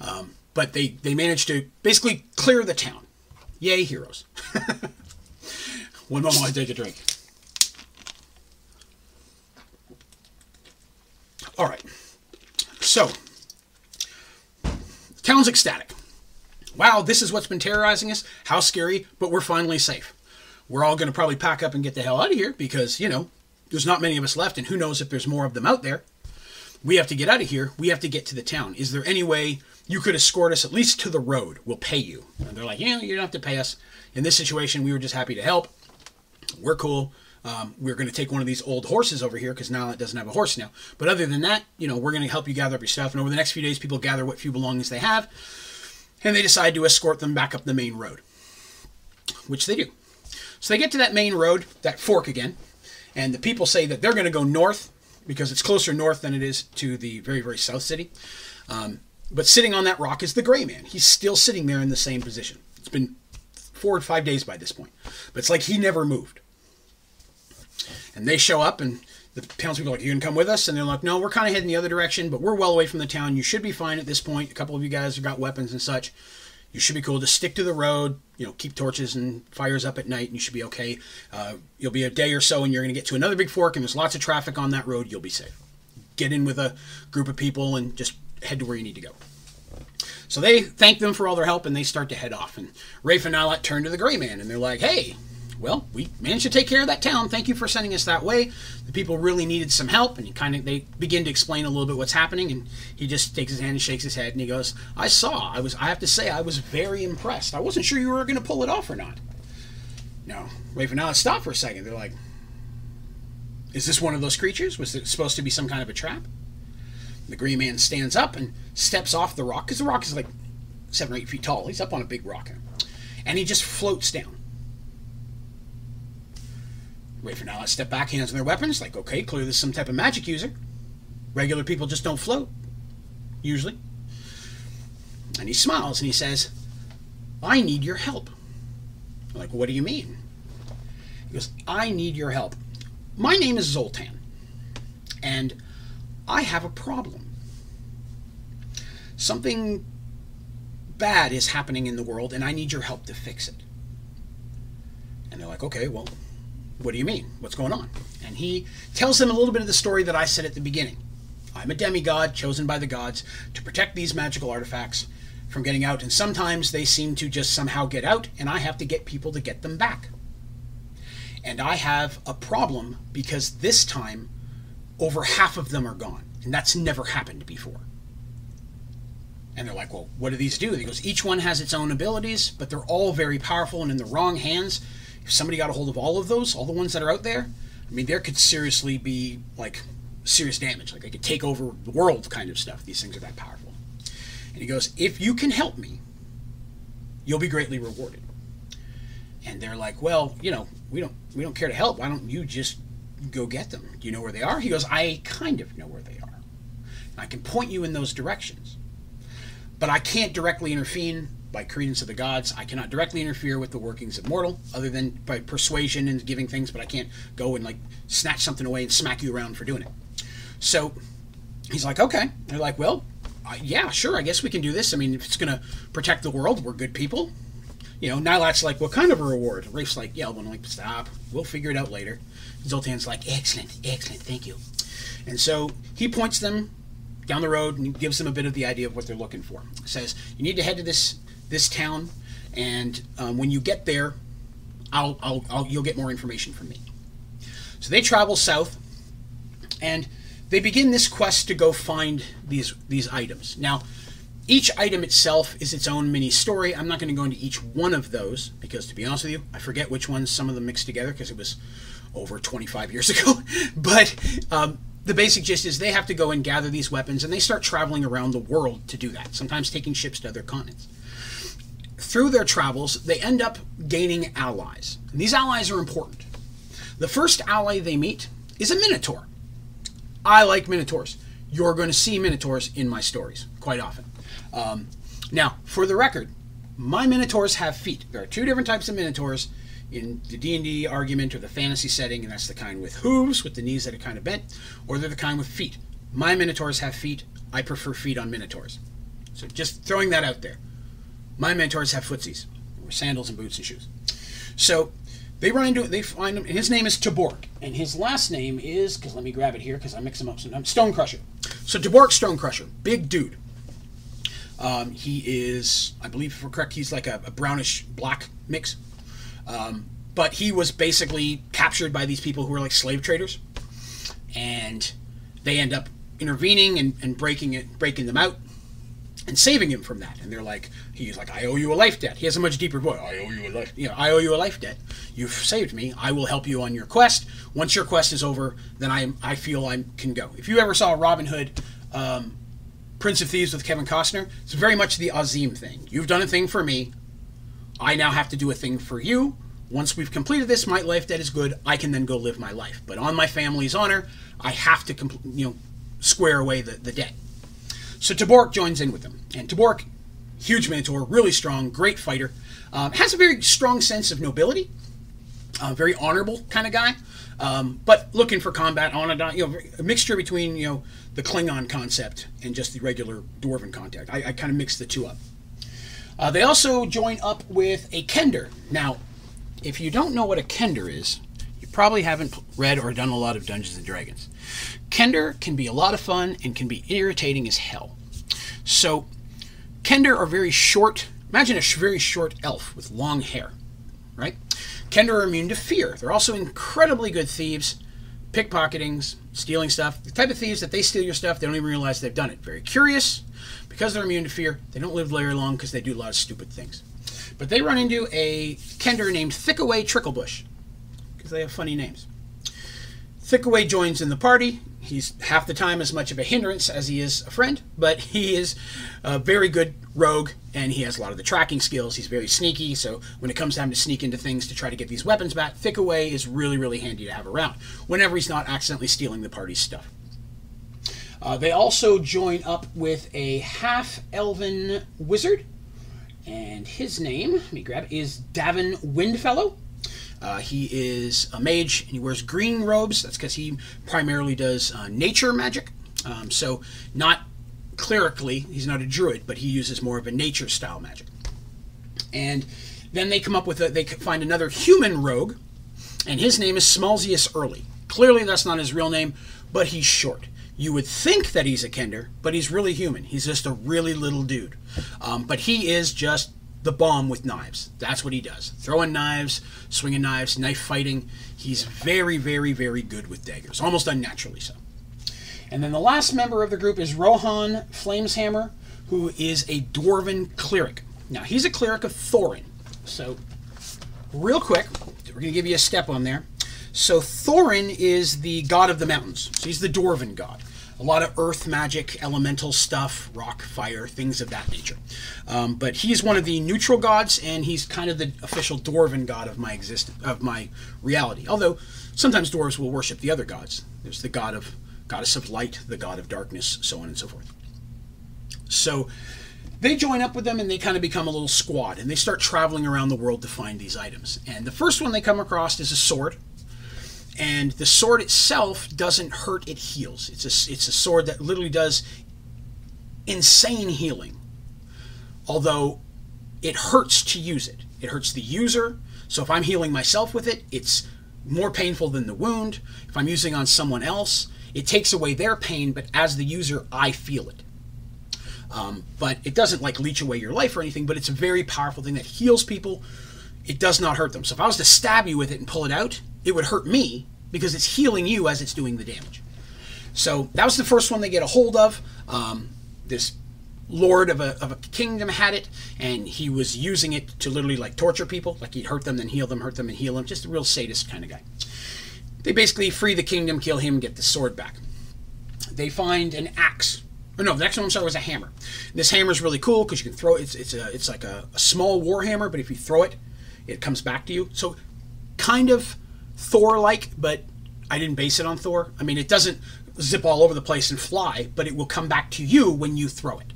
Um, but they they managed to basically clear the town. Yay, heroes! One moment, I take a drink. All right. So, town's ecstatic. Wow, this is what's been terrorizing us. How scary, but we're finally safe we're all going to probably pack up and get the hell out of here because, you know, there's not many of us left, and who knows if there's more of them out there. We have to get out of here. We have to get to the town. Is there any way you could escort us at least to the road? We'll pay you. And they're like, yeah, you don't have to pay us. In this situation, we were just happy to help. We're cool. Um, we're going to take one of these old horses over here because now it doesn't have a horse now. But other than that, you know, we're going to help you gather up your stuff. And over the next few days, people gather what few belongings they have, and they decide to escort them back up the main road, which they do. So they get to that main road, that fork again, and the people say that they're going to go north because it's closer north than it is to the very, very south city. Um, but sitting on that rock is the gray man. He's still sitting there in the same position. It's been four or five days by this point, but it's like he never moved. And they show up, and the townspeople are like, You can come with us? And they're like, No, we're kind of heading the other direction, but we're well away from the town. You should be fine at this point. A couple of you guys have got weapons and such you should be cool. Just stick to the road. You know, keep torches and fires up at night, and you should be okay. Uh, you'll be a day or so, and you're going to get to another big fork, and there's lots of traffic on that road. You'll be safe. Get in with a group of people and just head to where you need to go. So they thank them for all their help, and they start to head off. And Rafe and Nilat turn to the Gray Man, and they're like, "Hey, well, we managed to take care of that town. Thank you for sending us that way. The people really needed some help, and he kind of they begin to explain a little bit what's happening, and he just takes his hand and shakes his head, and he goes, "I saw. I was. I have to say, I was very impressed. I wasn't sure you were going to pull it off or not." No, wait for now. Stop for a second. They're like, "Is this one of those creatures? Was it supposed to be some kind of a trap?" The Green Man stands up and steps off the rock because the rock is like seven or eight feet tall. He's up on a big rock, and he just floats down Wait for now. Let's step back, hands on their weapons. Like, okay, clearly this is some type of magic user. Regular people just don't float, usually. And he smiles and he says, I need your help. I'm like, what do you mean? He goes, I need your help. My name is Zoltan, and I have a problem. something bad is happening in the world, and I need your help to fix it. And they're like, okay, well, what do you mean? What's going on? And he tells them a little bit of the story that I said at the beginning. I'm a demigod chosen by the gods to protect these magical artifacts from getting out, and sometimes they seem to just somehow get out, and I have to get people to get them back. And I have a problem because this time over half of them are gone, and that's never happened before. And they're like, well, what do these do? he goes, each one has its own abilities, but they're all very powerful, and in the wrong hands, if somebody got a hold of all of those, all the ones that are out there, I mean, there could seriously be like serious damage. Like they could take over the world kind of stuff. These things are that powerful. And he goes, if you can help me, you'll be greatly rewarded. And they're like, well, you know, we don't we don't care to help. Why don't you just go get them? Do you know where they are? He goes, I kind of know where they are. I can point you in those directions. But I can't directly intervene by credence of the gods. I cannot directly interfere with the workings of mortal, other than by persuasion and giving things. But I can't go and like snatch something away and smack you around for doing it. So he's like, okay. they're like, well, uh, yeah, sure. I guess we can do this. I mean, if it's going to protect the world, we're good people. You know, Nilat's like, what kind of a reward? Rafe's like, yeah, I'm like, stop. We'll figure it out later. Zoltan's like, excellent, excellent, thank you. And so he points them down the road and gives them a bit of the idea of what they're looking for. Says, you need to head to this this town, and um, when you get there, I'll, I'll, I'll, you'll get more information from me. So they travel south, and they begin this quest to go find these these items. Now, each item itself is its own mini story. I'm not going to go into each one of those because, to be honest with you, I forget which ones some of them mixed together because it was over 25 years ago. but um, the basic gist is they have to go and gather these weapons, and they start traveling around the world to do that. Sometimes taking ships to other continents through their travels, they end up gaining allies. And these allies are important. The first ally they meet is a Minotaur. I like Minotaurs. You're going to see Minotaurs in my stories quite often. Um, now, for the record, my Minotaurs have feet. There are two different types of Minotaurs in the D&D argument or the fantasy setting, and that's the kind with hooves, with the knees that are kind of bent, or they're the kind with feet. My Minotaurs have feet. I prefer feet on Minotaurs. So just throwing that out there. My Minotaurs have footsies, sandals and boots and shoes. So they run into. They find him. His name is Tabork, and his last name is because let me grab it here because I mix them up sometimes. Stone Crusher. So Tabork Stone Crusher, big dude. Um, he is, I believe, if we're correct, he's like a, a brownish black mix. Um, but he was basically captured by these people who were like slave traders, and they end up intervening and, and breaking it, breaking them out and saving him from that. And they're like, he's like, I owe you a life debt. He has a much deeper voice. I owe you a life, you know, I owe you a life debt. You've saved me. I will help you on your quest. Once your quest is over, then I I feel I can go. If you ever saw Robin Hood, um, Prince of Thieves with Kevin Costner, it's very much the Azeem thing. You've done a thing for me. I now have to do a thing for you. Once we've completed this, my life debt is good. I can then go live my life. But on my family's honor, I have to, compl- you know, square away the, the debt. So Tabork joins in with them. And Tabork, huge Minotaur, really strong, great fighter, um, has a very strong sense of nobility, uh, very honorable kind of guy, um, but looking for combat on a you know a mixture between you know the Klingon concept and just the regular Dwarven contact. I, I kind of mix the two up. Uh, they also join up with a Kender. Now, if you don't know what a Kender is, probably haven't read or done a lot of Dungeons and Dragons. Kender can be a lot of fun and can be irritating as hell. So, Kender are very short. Imagine a very short elf with long hair, right? Kender are immune to fear. They're also incredibly good thieves, pickpocketing, stealing stuff. The type of thieves that they steal your stuff, they don't even realize they've done it. Very curious. Because they're immune to fear, they don't live very long because they do a lot of stupid things. But they run into a Kender named Thickaway Tricklebush because they have funny names. Thickaway joins in the party. He's half the time as much of a hindrance as he is a friend, but he is a very good rogue and he has a lot of the tracking skills. He's very sneaky, so when it comes time to sneak into things to try to get these weapons back, Thickaway is really, really handy to have around whenever he's not accidentally stealing the party's stuff. Uh, they also join up with a half elven wizard, and his name, let me grab it, is Davin Windfellow. Uh, he is a mage and he wears green robes. That's because he primarily does uh, nature magic. Um, so, not clerically, he's not a druid, but he uses more of a nature style magic. And then they come up with a, they find another human rogue, and his name is Smalzius Early. Clearly, that's not his real name, but he's short. You would think that he's a Kender, but he's really human. He's just a really little dude. Um, but he is just the bomb with knives. That's what he does. Throwing knives, swinging knives, knife fighting. He's very, very, very good with daggers, almost unnaturally so. And then the last member of the group is Rohan Flameshammer, who is a Dwarven cleric. Now, he's a cleric of Thorin. So, real quick, we're going to give you a step on there. So, Thorin is the god of the mountains. So, he's the Dwarven god a lot of earth magic, elemental stuff, rock, fire, things of that nature. Um, but he's one of the neutral gods, and he's kind of the official dwarven god of my existence, of my reality. Although sometimes dwarves will worship the other gods. There's the god of goddess of light, the god of darkness, so on and so forth. So they join up with them and they kind of become a little squad and they start traveling around the world to find these items. And the first one they come across is a sword and the sword itself doesn't hurt; it heals. It's a it's a sword that literally does insane healing. Although it hurts to use it. It hurts the user. So if I'm healing myself with it, it's more painful than the wound. If I'm using on someone else, it takes away their pain, but as the user, I feel it. Um, but it doesn't like leech away your life or anything, but it's a very powerful thing that heals people. It does not hurt them. So if I was to stab you with it and pull it out, it would hurt me because it's healing you as it's doing the damage. So that was the first one they get a hold of. Um, this lord of a, of a kingdom had it, and he was using it to literally like torture people. Like he'd hurt them, then heal them, hurt them, and heal them. Just a real sadist kind of guy. They basically free the kingdom, kill him, get the sword back. They find an axe. Oh, no, the next one I'm sorry was a hammer. This hammer is really cool because you can throw it. It's it's a it's like a, a small war hammer, but if you throw it, it comes back to you. So kind of Thor like, but I didn't base it on Thor. I mean, it doesn't zip all over the place and fly, but it will come back to you when you throw it.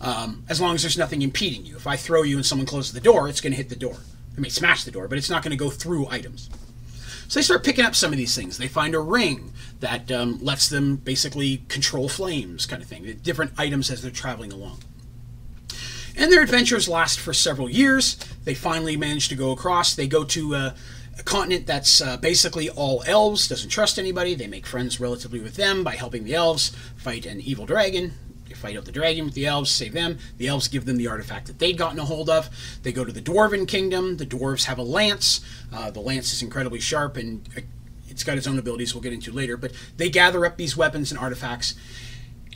Um, as long as there's nothing impeding you. If I throw you and someone closes the door, it's going to hit the door. It may smash the door, but it's not going to go through items. So they start picking up some of these things. They find a ring that um, lets them basically control flames, kind of thing. Different items as they're traveling along. And their adventures last for several years. They finally manage to go across. They go to uh, a continent that's uh, basically all elves, doesn't trust anybody. They make friends relatively with them by helping the elves fight an evil dragon. They fight out the dragon with the elves, save them. The elves give them the artifact that they'd gotten a hold of. They go to the dwarven kingdom. The dwarves have a lance. Uh, the lance is incredibly sharp and uh, it's got its own abilities we'll get into later. But they gather up these weapons and artifacts.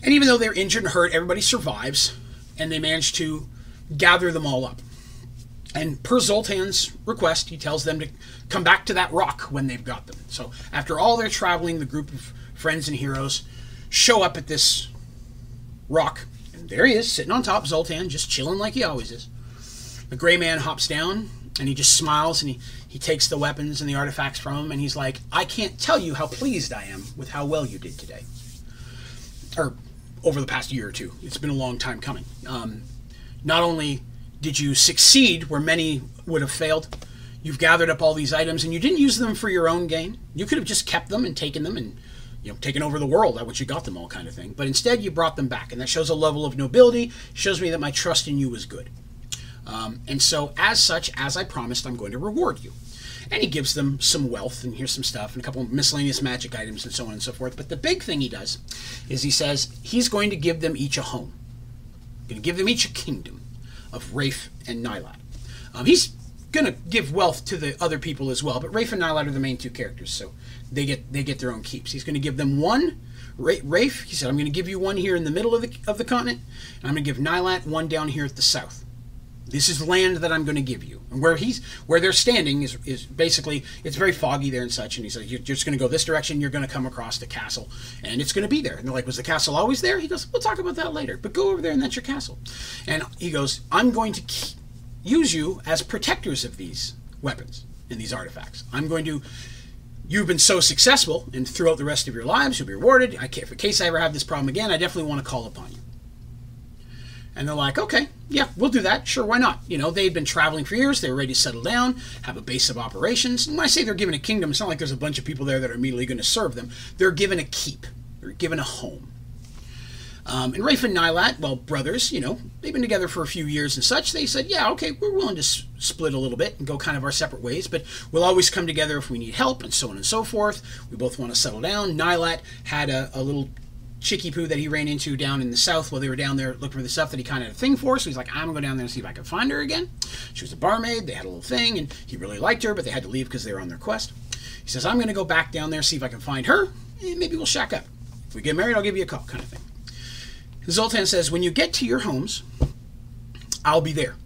And even though they're injured and hurt, everybody survives and they manage to gather them all up. And per Zoltan's request, he tells them to come back to that rock when they've got them. So after all their traveling, the group of friends and heroes show up at this rock. And there he is, sitting on top, Zoltan, just chilling like he always is. The gray man hops down and he just smiles and he, he takes the weapons and the artifacts from him and he's like, I can't tell you how pleased I am with how well you did today. Or over the past year or two. It's been a long time coming. Um, not only did you succeed where many would have failed? You've gathered up all these items and you didn't use them for your own gain. You could have just kept them and taken them and you know taken over the world at which you got them all kind of thing. But instead you brought them back, and that shows a level of nobility. Shows me that my trust in you was good. Um, and so, as such, as I promised, I'm going to reward you. And he gives them some wealth, and here's some stuff, and a couple of miscellaneous magic items, and so on and so forth. But the big thing he does is he says he's going to give them each a home. Going to give them each a kingdom of Rafe and Nilat. Um, he's going to give wealth to the other people as well, but Rafe and Nilat are the main two characters, so they get they get their own keeps. He's going to give them one. Rafe, he said, I'm going to give you one here in the middle of the, of the continent, and I'm going to give Nilat one down here at the south. This is land that I'm going to give you. And where he's where they're standing is, is basically it's very foggy there and such. And he's like, you're just going to go this direction. You're going to come across the castle, and it's going to be there. And they're like, was the castle always there? He goes, we'll talk about that later. But go over there, and that's your castle. And he goes, I'm going to use you as protectors of these weapons and these artifacts. I'm going to. You've been so successful, and throughout the rest of your lives, you'll be rewarded. I can't, in case I ever have this problem again, I definitely want to call upon you. And they're like, okay, yeah, we'll do that. Sure, why not? You know, they'd been traveling for years. They were ready to settle down, have a base of operations. And when I say they're given a kingdom, it's not like there's a bunch of people there that are immediately going to serve them. They're given a keep, they're given a home. Um, and Rafe and Nilat, well, brothers, you know, they've been together for a few years and such. They said, yeah, okay, we're willing to s- split a little bit and go kind of our separate ways, but we'll always come together if we need help and so on and so forth. We both want to settle down. Nilat had a, a little chicky poo that he ran into down in the south while they were down there looking for the stuff that he kind of had a thing for. So he's like, I'm gonna go down there and see if I can find her again. She was a barmaid. They had a little thing, and he really liked her, but they had to leave because they were on their quest. He says, I'm gonna go back down there see if I can find her, and maybe we'll shack up. If we get married, I'll give you a call, kind of thing. Zoltan says, When you get to your homes, I'll be there.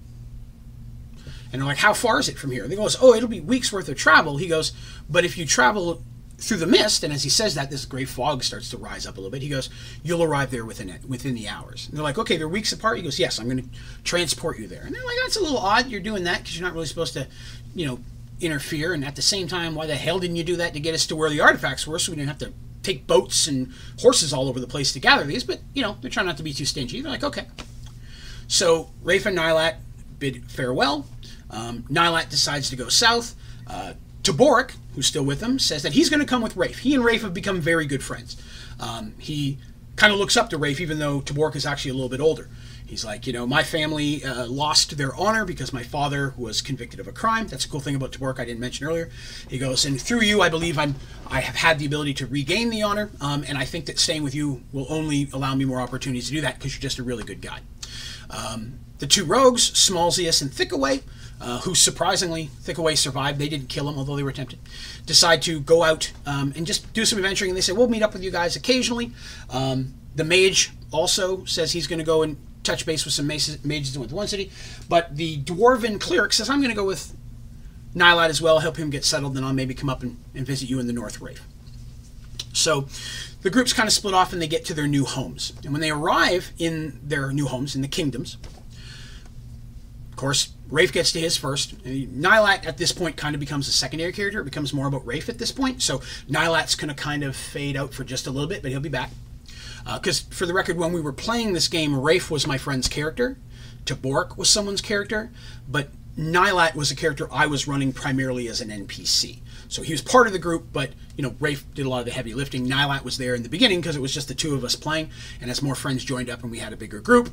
And they're like, How far is it from here? And he goes, Oh, it'll be weeks worth of travel. He goes, But if you travel through the mist, and as he says that, this gray fog starts to rise up a little bit. He goes, "You'll arrive there within it, within the hours." And they're like, "Okay, they're weeks apart." He goes, "Yes, I'm going to transport you there." And they're like, "That's a little odd. You're doing that because you're not really supposed to, you know, interfere." And at the same time, why the hell didn't you do that to get us to where the artifacts were, so we didn't have to take boats and horses all over the place to gather these? But you know, they're trying not to be too stingy. They're like, "Okay." So Rafe and Nilat bid farewell. Um, Nilat decides to go south. Uh, Taborik, who's still with him, says that he's going to come with Rafe. He and Rafe have become very good friends. Um, he kind of looks up to Rafe, even though Taborik is actually a little bit older. He's like, you know, my family uh, lost their honor because my father was convicted of a crime. That's a cool thing about Taborik I didn't mention earlier. He goes, and through you, I believe I'm, I have had the ability to regain the honor, um, and I think that staying with you will only allow me more opportunities to do that because you're just a really good guy. Um, the two rogues, Smalzius and Thickaway, uh, who surprisingly, Thickaway survived. They didn't kill him, although they were tempted. Decide to go out um, and just do some adventuring. And they say, we'll meet up with you guys occasionally. Um, the mage also says he's going to go and touch base with some mages, in one city. But the dwarven cleric says, I'm going to go with Nilat as well, help him get settled, then I'll maybe come up and, and visit you in the North Rafe. So the groups kind of split off and they get to their new homes. And when they arrive in their new homes, in the kingdoms, of course, Rafe gets to his first. Nilat at this point kind of becomes a secondary character. It becomes more about Rafe at this point. So Nilat's going to kind of fade out for just a little bit, but he'll be back. Because uh, for the record, when we were playing this game, Rafe was my friend's character. Tabork was someone's character, but Nilat was a character I was running primarily as an NPC. So he was part of the group, but you know, Rafe did a lot of the heavy lifting. Nilat was there in the beginning because it was just the two of us playing, and as more friends joined up and we had a bigger group,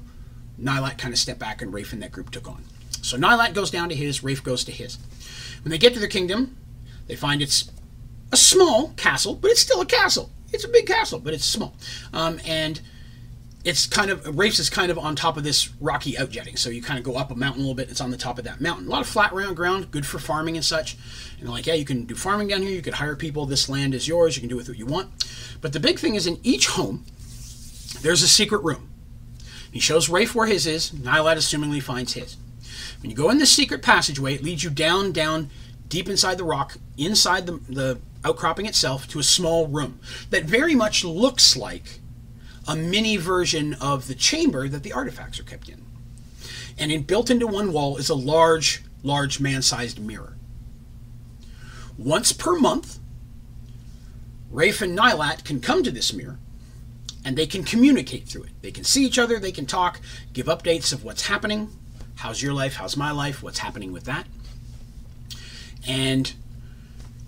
Nilat kind of stepped back and Rafe and that group took on. So Nilat goes down to his, Rafe goes to his. When they get to their kingdom, they find it's a small castle, but it's still a castle. It's a big castle, but it's small. Um, and it's kind of Rafe's is kind of on top of this rocky outjetting. So you kind of go up a mountain a little bit. It's on the top of that mountain. A lot of flat round ground, good for farming and such. And like, yeah, you can do farming down here. You could hire people. This land is yours. You can do with what you want. But the big thing is in each home, there's a secret room. He shows Rafe where his is. Nilat assumingly finds his. When you go in this secret passageway, it leads you down, down, deep inside the rock, inside the, the outcropping itself, to a small room that very much looks like a mini version of the chamber that the artifacts are kept in. And in, built into one wall is a large, large man sized mirror. Once per month, Rafe and Nilat can come to this mirror and they can communicate through it. They can see each other, they can talk, give updates of what's happening. How's your life? How's my life? What's happening with that? And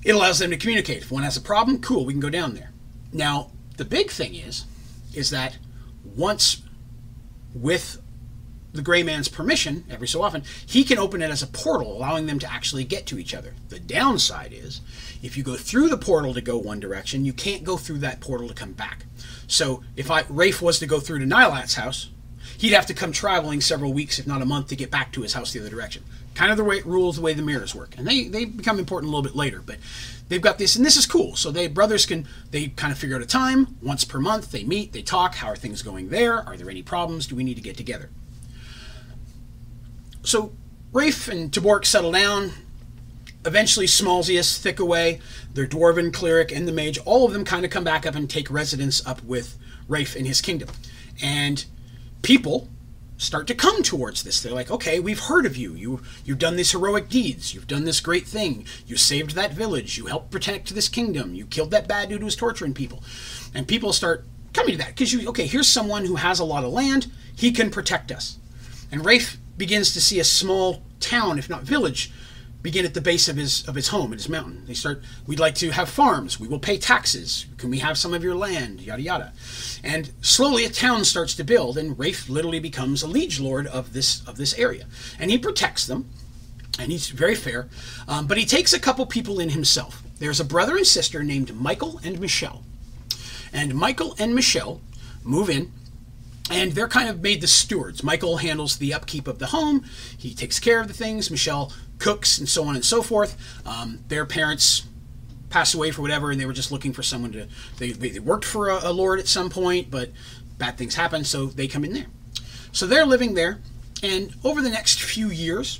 it allows them to communicate. If one has a problem, cool, we can go down there. Now, the big thing is, is that once with the gray man's permission, every so often, he can open it as a portal, allowing them to actually get to each other. The downside is, if you go through the portal to go one direction, you can't go through that portal to come back. So if I Rafe was to go through to Nilat's house, he'd have to come traveling several weeks, if not a month, to get back to his house the other direction. Kind of the way it rules, the way the mirrors work, and they they become important a little bit later. But they've got this, and this is cool. So they brothers can they kind of figure out a time once per month. They meet, they talk. How are things going there? Are there any problems? Do we need to get together? So Rafe and Taborik settle down. Eventually, Smalzius, Thickaway, their dwarven cleric, and the mage, all of them kind of come back up and take residence up with Rafe in his kingdom. And people start to come towards this. They're like, okay, we've heard of you. You you've done these heroic deeds. You've done this great thing. You saved that village. You helped protect this kingdom. You killed that bad dude who was torturing people. And people start coming to that because you okay, here's someone who has a lot of land. He can protect us. And Rafe begins to see a small town, if not village, begin at the base of his of his home at his mountain. They start. We'd like to have farms. We will pay taxes. Can we have some of your land? Yada yada. And slowly a town starts to build, and Rafe literally becomes a liege lord of this of this area, and he protects them, and he's very fair. Um, but he takes a couple people in himself. There's a brother and sister named Michael and Michelle, and Michael and Michelle move in and they're kind of made the stewards. Michael handles the upkeep of the home. He takes care of the things. Michelle cooks and so on and so forth. Um, their parents passed away for whatever, and they were just looking for someone to. They, they worked for a, a lord at some point, but bad things happen, so they come in there. So they're living there, and over the next few years,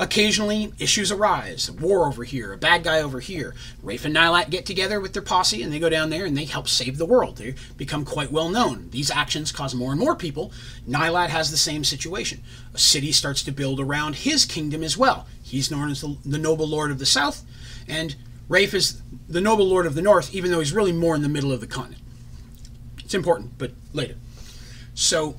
Occasionally, issues arise. War over here, a bad guy over here. Rafe and Nilat get together with their posse and they go down there and they help save the world. They become quite well known. These actions cause more and more people. Nilat has the same situation. A city starts to build around his kingdom as well. He's known as the, the noble lord of the south, and Rafe is the noble lord of the north, even though he's really more in the middle of the continent. It's important, but later. So,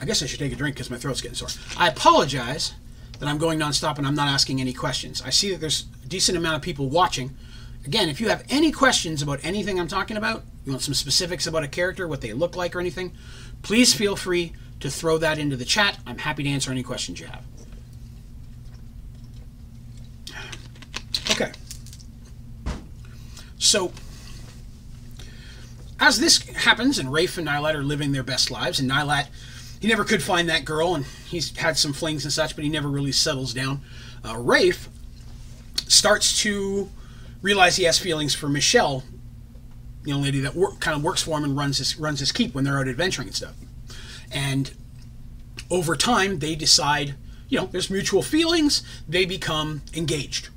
I guess I should take a drink because my throat's getting sore. I apologize that I'm going nonstop and I'm not asking any questions. I see that there's a decent amount of people watching. Again, if you have any questions about anything I'm talking about, you want some specifics about a character, what they look like, or anything, please feel free to throw that into the chat. I'm happy to answer any questions you have. Okay. So, as this happens, and Rafe and Nilat are living their best lives, and Nilat he never could find that girl, and he's had some flings and such, but he never really settles down. Uh, Rafe starts to realize he has feelings for Michelle, the young lady that work, kind of works for him and runs his runs his keep when they're out adventuring and stuff. And over time, they decide, you know, there's mutual feelings. They become engaged.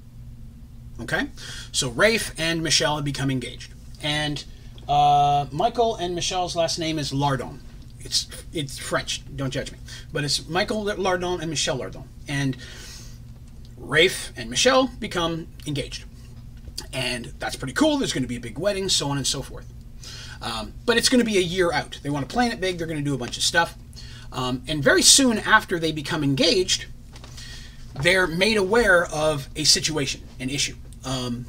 Okay, so Rafe and Michelle have become engaged, and uh, Michael and Michelle's last name is Lardon. It's it's French. Don't judge me. But it's Michael Lardon and Michelle Lardon. And Rafe and Michelle become engaged. And that's pretty cool. There's going to be a big wedding, so on and so forth. Um, but it's going to be a year out. They want to plan it big. They're going to do a bunch of stuff. Um, and very soon after they become engaged, they're made aware of a situation, an issue. Um,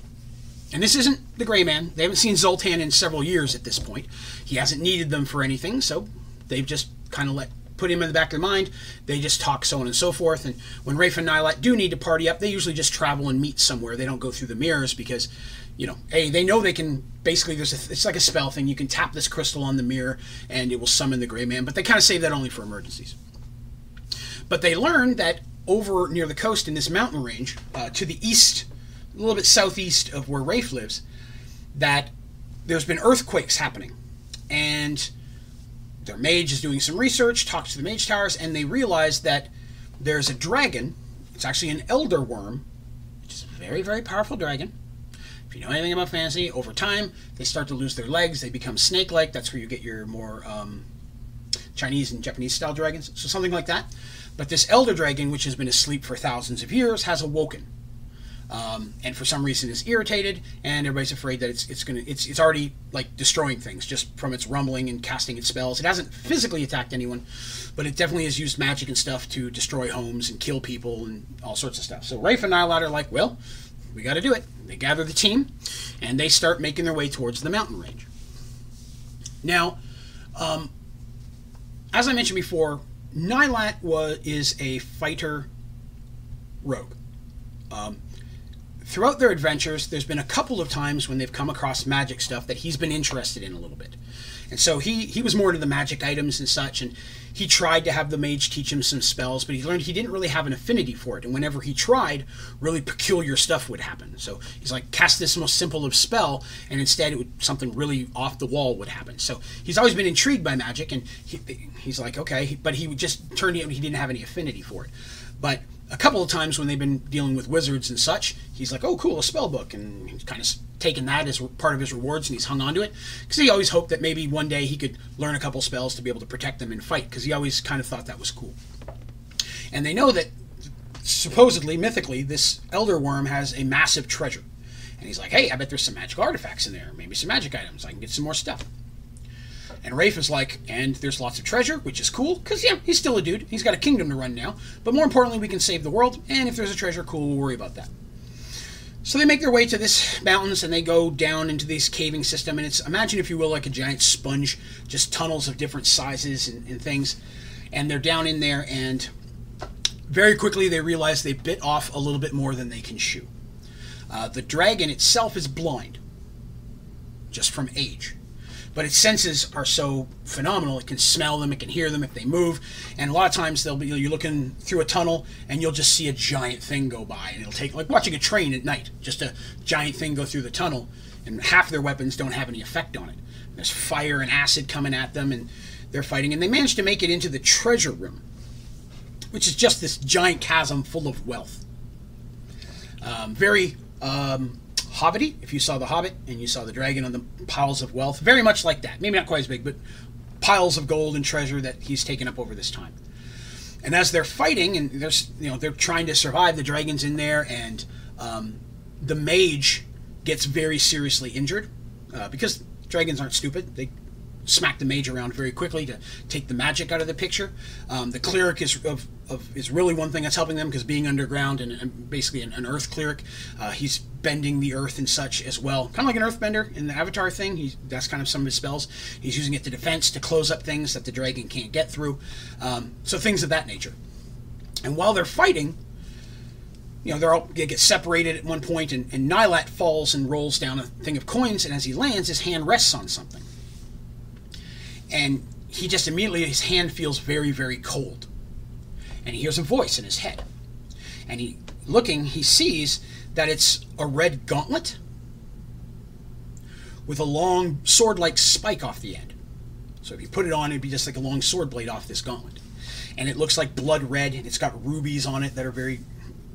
and this isn't the Gray Man. They haven't seen Zoltan in several years at this point. He hasn't needed them for anything, so they've just kind of let put him in the back of their mind. They just talk so on and so forth. And when Rafe and Nilat do need to party up, they usually just travel and meet somewhere. They don't go through the mirrors because, you know, hey, they know they can basically there's a, it's like a spell thing. You can tap this crystal on the mirror and it will summon the Gray Man. But they kind of save that only for emergencies. But they learn that over near the coast in this mountain range, uh, to the east, a little bit southeast of where Rafe lives, that there's been earthquakes happening, and their mage is doing some research, talks to the mage towers, and they realize that there's a dragon. It's actually an elder worm, which is a very, very powerful dragon. If you know anything about fantasy, over time they start to lose their legs. They become snake-like. That's where you get your more um, Chinese and Japanese style dragons. So something like that. But this elder dragon, which has been asleep for thousands of years, has awoken um, and for some reason is irritated, and everybody's afraid that it's it's gonna it's it's already like destroying things just from its rumbling and casting its spells. It hasn't physically attacked anyone, but it definitely has used magic and stuff to destroy homes and kill people and all sorts of stuff. So Rafe and Nilat are like, well, we got to do it. They gather the team, and they start making their way towards the mountain range. Now, um, as I mentioned before, Nilat was is a fighter rogue. Um, throughout their adventures, there's been a couple of times when they've come across magic stuff that he's been interested in a little bit. And so he, he was more into the magic items and such, and he tried to have the mage teach him some spells, but he learned he didn't really have an affinity for it. And whenever he tried, really peculiar stuff would happen. So he's like, cast this most simple of spell, and instead it would something really off the wall would happen. So he's always been intrigued by magic, and he, he's like, okay, but he would just turn he didn't have any affinity for it. But a couple of times when they've been dealing with wizards and such, he's like, "Oh, cool, a spell book," and he's kind of taken that as part of his rewards, and he's hung on to it because he always hoped that maybe one day he could learn a couple spells to be able to protect them and fight because he always kind of thought that was cool. And they know that supposedly, mythically, this elder worm has a massive treasure, and he's like, "Hey, I bet there's some magic artifacts in there, maybe some magic items. I can get some more stuff." And Rafe is like, and there's lots of treasure, which is cool, because, yeah, he's still a dude. He's got a kingdom to run now. But more importantly, we can save the world, and if there's a treasure, cool, we'll worry about that. So they make their way to this mountains and they go down into this caving system. And it's, imagine if you will, like a giant sponge, just tunnels of different sizes and, and things. And they're down in there, and very quickly they realize they bit off a little bit more than they can chew. Uh, the dragon itself is blind, just from age but its senses are so phenomenal. It can smell them, it can hear them if they move, and a lot of times they'll be you're looking through a tunnel and you'll just see a giant thing go by, and it'll take like watching a train at night, just a giant thing go through the tunnel, and half their weapons don't have any effect on it. There's fire and acid coming at them, and they're fighting, and they manage to make it into the treasure room, which is just this giant chasm full of wealth. Um, very um, Hobbity, if you saw The Hobbit and you saw the dragon on the piles of wealth, very much like that. Maybe not quite as big, but piles of gold and treasure that he's taken up over this time. And as they're fighting, and they're you know they're trying to survive, the dragon's in there, and um, the mage gets very seriously injured uh, because dragons aren't stupid. They smack the mage around very quickly to take the magic out of the picture. Um, the cleric is of, of, is really one thing that's helping them because being underground and, and basically an, an, earth cleric, uh, he's bending the earth and such as well, kind of like an earthbender in the Avatar thing. He's, that's kind of some of his spells. He's using it to defense to close up things that the dragon can't get through. Um, so things of that nature. And while they're fighting, you know, they're all, they get separated at one point, and, and Nilat falls and rolls down a thing of coins, and as he lands, his hand rests on something and he just immediately his hand feels very very cold and he hears a voice in his head. And he looking he sees that it's a red gauntlet with a long sword-like spike off the end. So if you put it on it'd be just like a long sword blade off this gauntlet. And it looks like blood red and it's got rubies on it that are very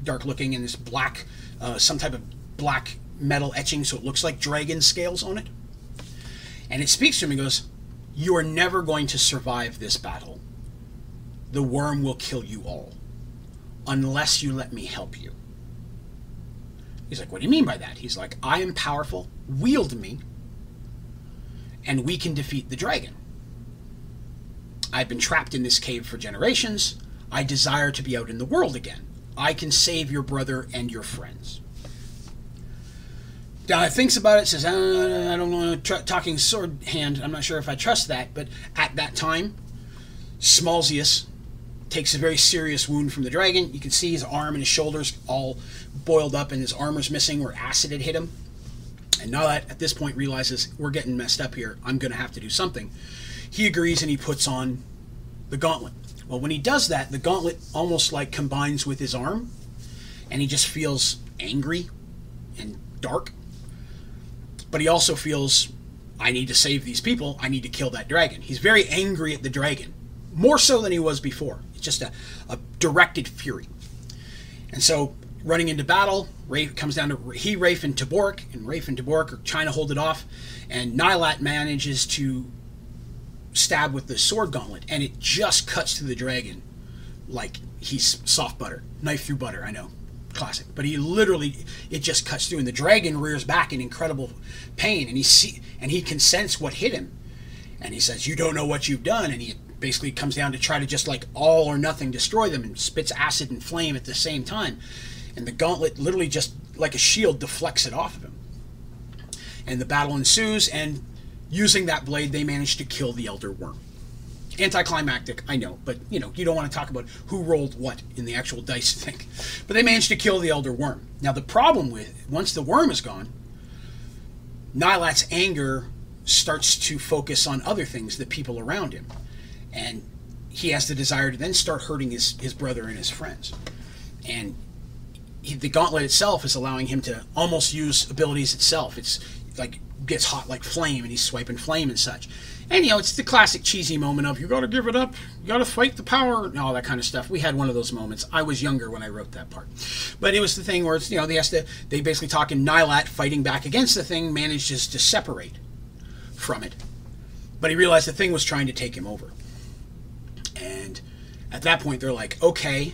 dark looking and this black uh, some type of black metal etching so it looks like dragon scales on it. And it speaks to him and goes you are never going to survive this battle. The worm will kill you all, unless you let me help you. He's like, What do you mean by that? He's like, I am powerful, wield me, and we can defeat the dragon. I've been trapped in this cave for generations. I desire to be out in the world again. I can save your brother and your friends. Now thinks about it, says, I don't know, tr- talking sword hand, I'm not sure if I trust that. But at that time, Smalzius takes a very serious wound from the dragon. You can see his arm and his shoulders all boiled up, and his armor's missing where acid had hit him. And Nilat at this point realizes we're getting messed up here, I'm going to have to do something. He agrees and he puts on the gauntlet. Well, when he does that, the gauntlet almost like combines with his arm, and he just feels angry and dark but he also feels I need to save these people. I need to kill that dragon. He's very angry at the dragon, more so than he was before. Just a, a directed fury. And so, running into battle, Rafe comes down to he, Rafe, and Tabork, and Rafe and Tabork are trying to hold it off, and Nilat manages to stab with the sword gauntlet, and it just cuts through the dragon like he's soft butter, knife through butter. I know, classic. But he literally, it just cuts through, and the dragon rears back in incredible pain, and he see, and he can sense what hit him, and he says, "You don't know what you've done," and he basically comes down to try to just like all or nothing destroy them, and spits acid and flame at the same time, and the gauntlet literally just like a shield deflects it off of him, and the battle ensues, and using that blade, they manage to kill the Elder Worm anticlimactic, I know, but you know, you don't want to talk about who rolled what in the actual dice thing. But they managed to kill the elder worm. Now the problem with once the worm is gone, Nilat's anger starts to focus on other things, the people around him. And he has the desire to then start hurting his, his brother and his friends. And he, the gauntlet itself is allowing him to almost use abilities itself. It's like gets hot like flame and he's swiping flame and such. And you know, it's the classic cheesy moment of you got to give it up, you got to fight the power, and all that kind of stuff. We had one of those moments. I was younger when I wrote that part, but it was the thing where it's you know they has to they basically talk in Nilat fighting back against the thing manages to separate from it, but he realized the thing was trying to take him over, and at that point they're like, okay,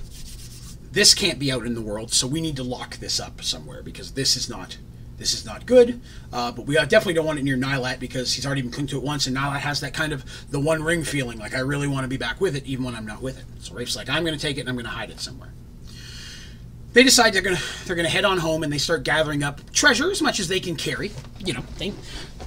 this can't be out in the world, so we need to lock this up somewhere because this is not This is not good, uh, but we definitely don't want it near Nilat because he's already been clinged to it once, and Nilat has that kind of the one ring feeling, like I really want to be back with it, even when I'm not with it. So Rafe's like, I'm going to take it and I'm going to hide it somewhere. They decide they're gonna they're gonna head on home and they start gathering up treasure as much as they can carry. You know, they,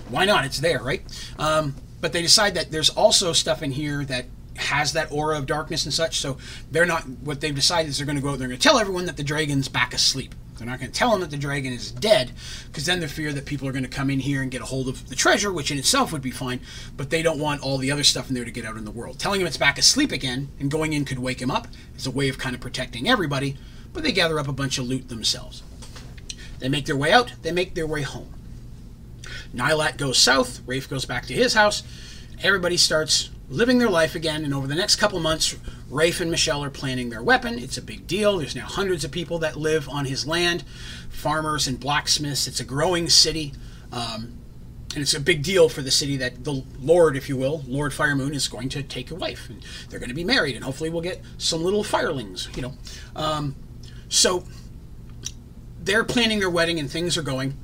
why not? It's there, right? Um, but they decide that there's also stuff in here that has that aura of darkness and such. So they're not. What they've decided is they're going to go out. They're going to tell everyone that the dragon's back asleep. They're not going to tell them that the dragon is dead, because then they fear that people are going to come in here and get a hold of the treasure, which in itself would be fine. But they don't want all the other stuff in there to get out in the world. Telling him it's back asleep again and going in could wake him up is a way of kind of protecting everybody. But they gather up a bunch of loot themselves. They make their way out. They make their way home. Nilat goes south. Rafe goes back to his house. Everybody starts living their life again. And over the next couple months, Rafe and Michelle are planning their weapon. It's a big deal. There's now hundreds of people that live on his land, farmers and blacksmiths. It's a growing city. Um, and it's a big deal for the city that the Lord, if you will, Lord Firemoon, is going to take a wife. And they're going to be married, and hopefully we'll get some little firelings, you know. Um, so they're planning their wedding, and things are going.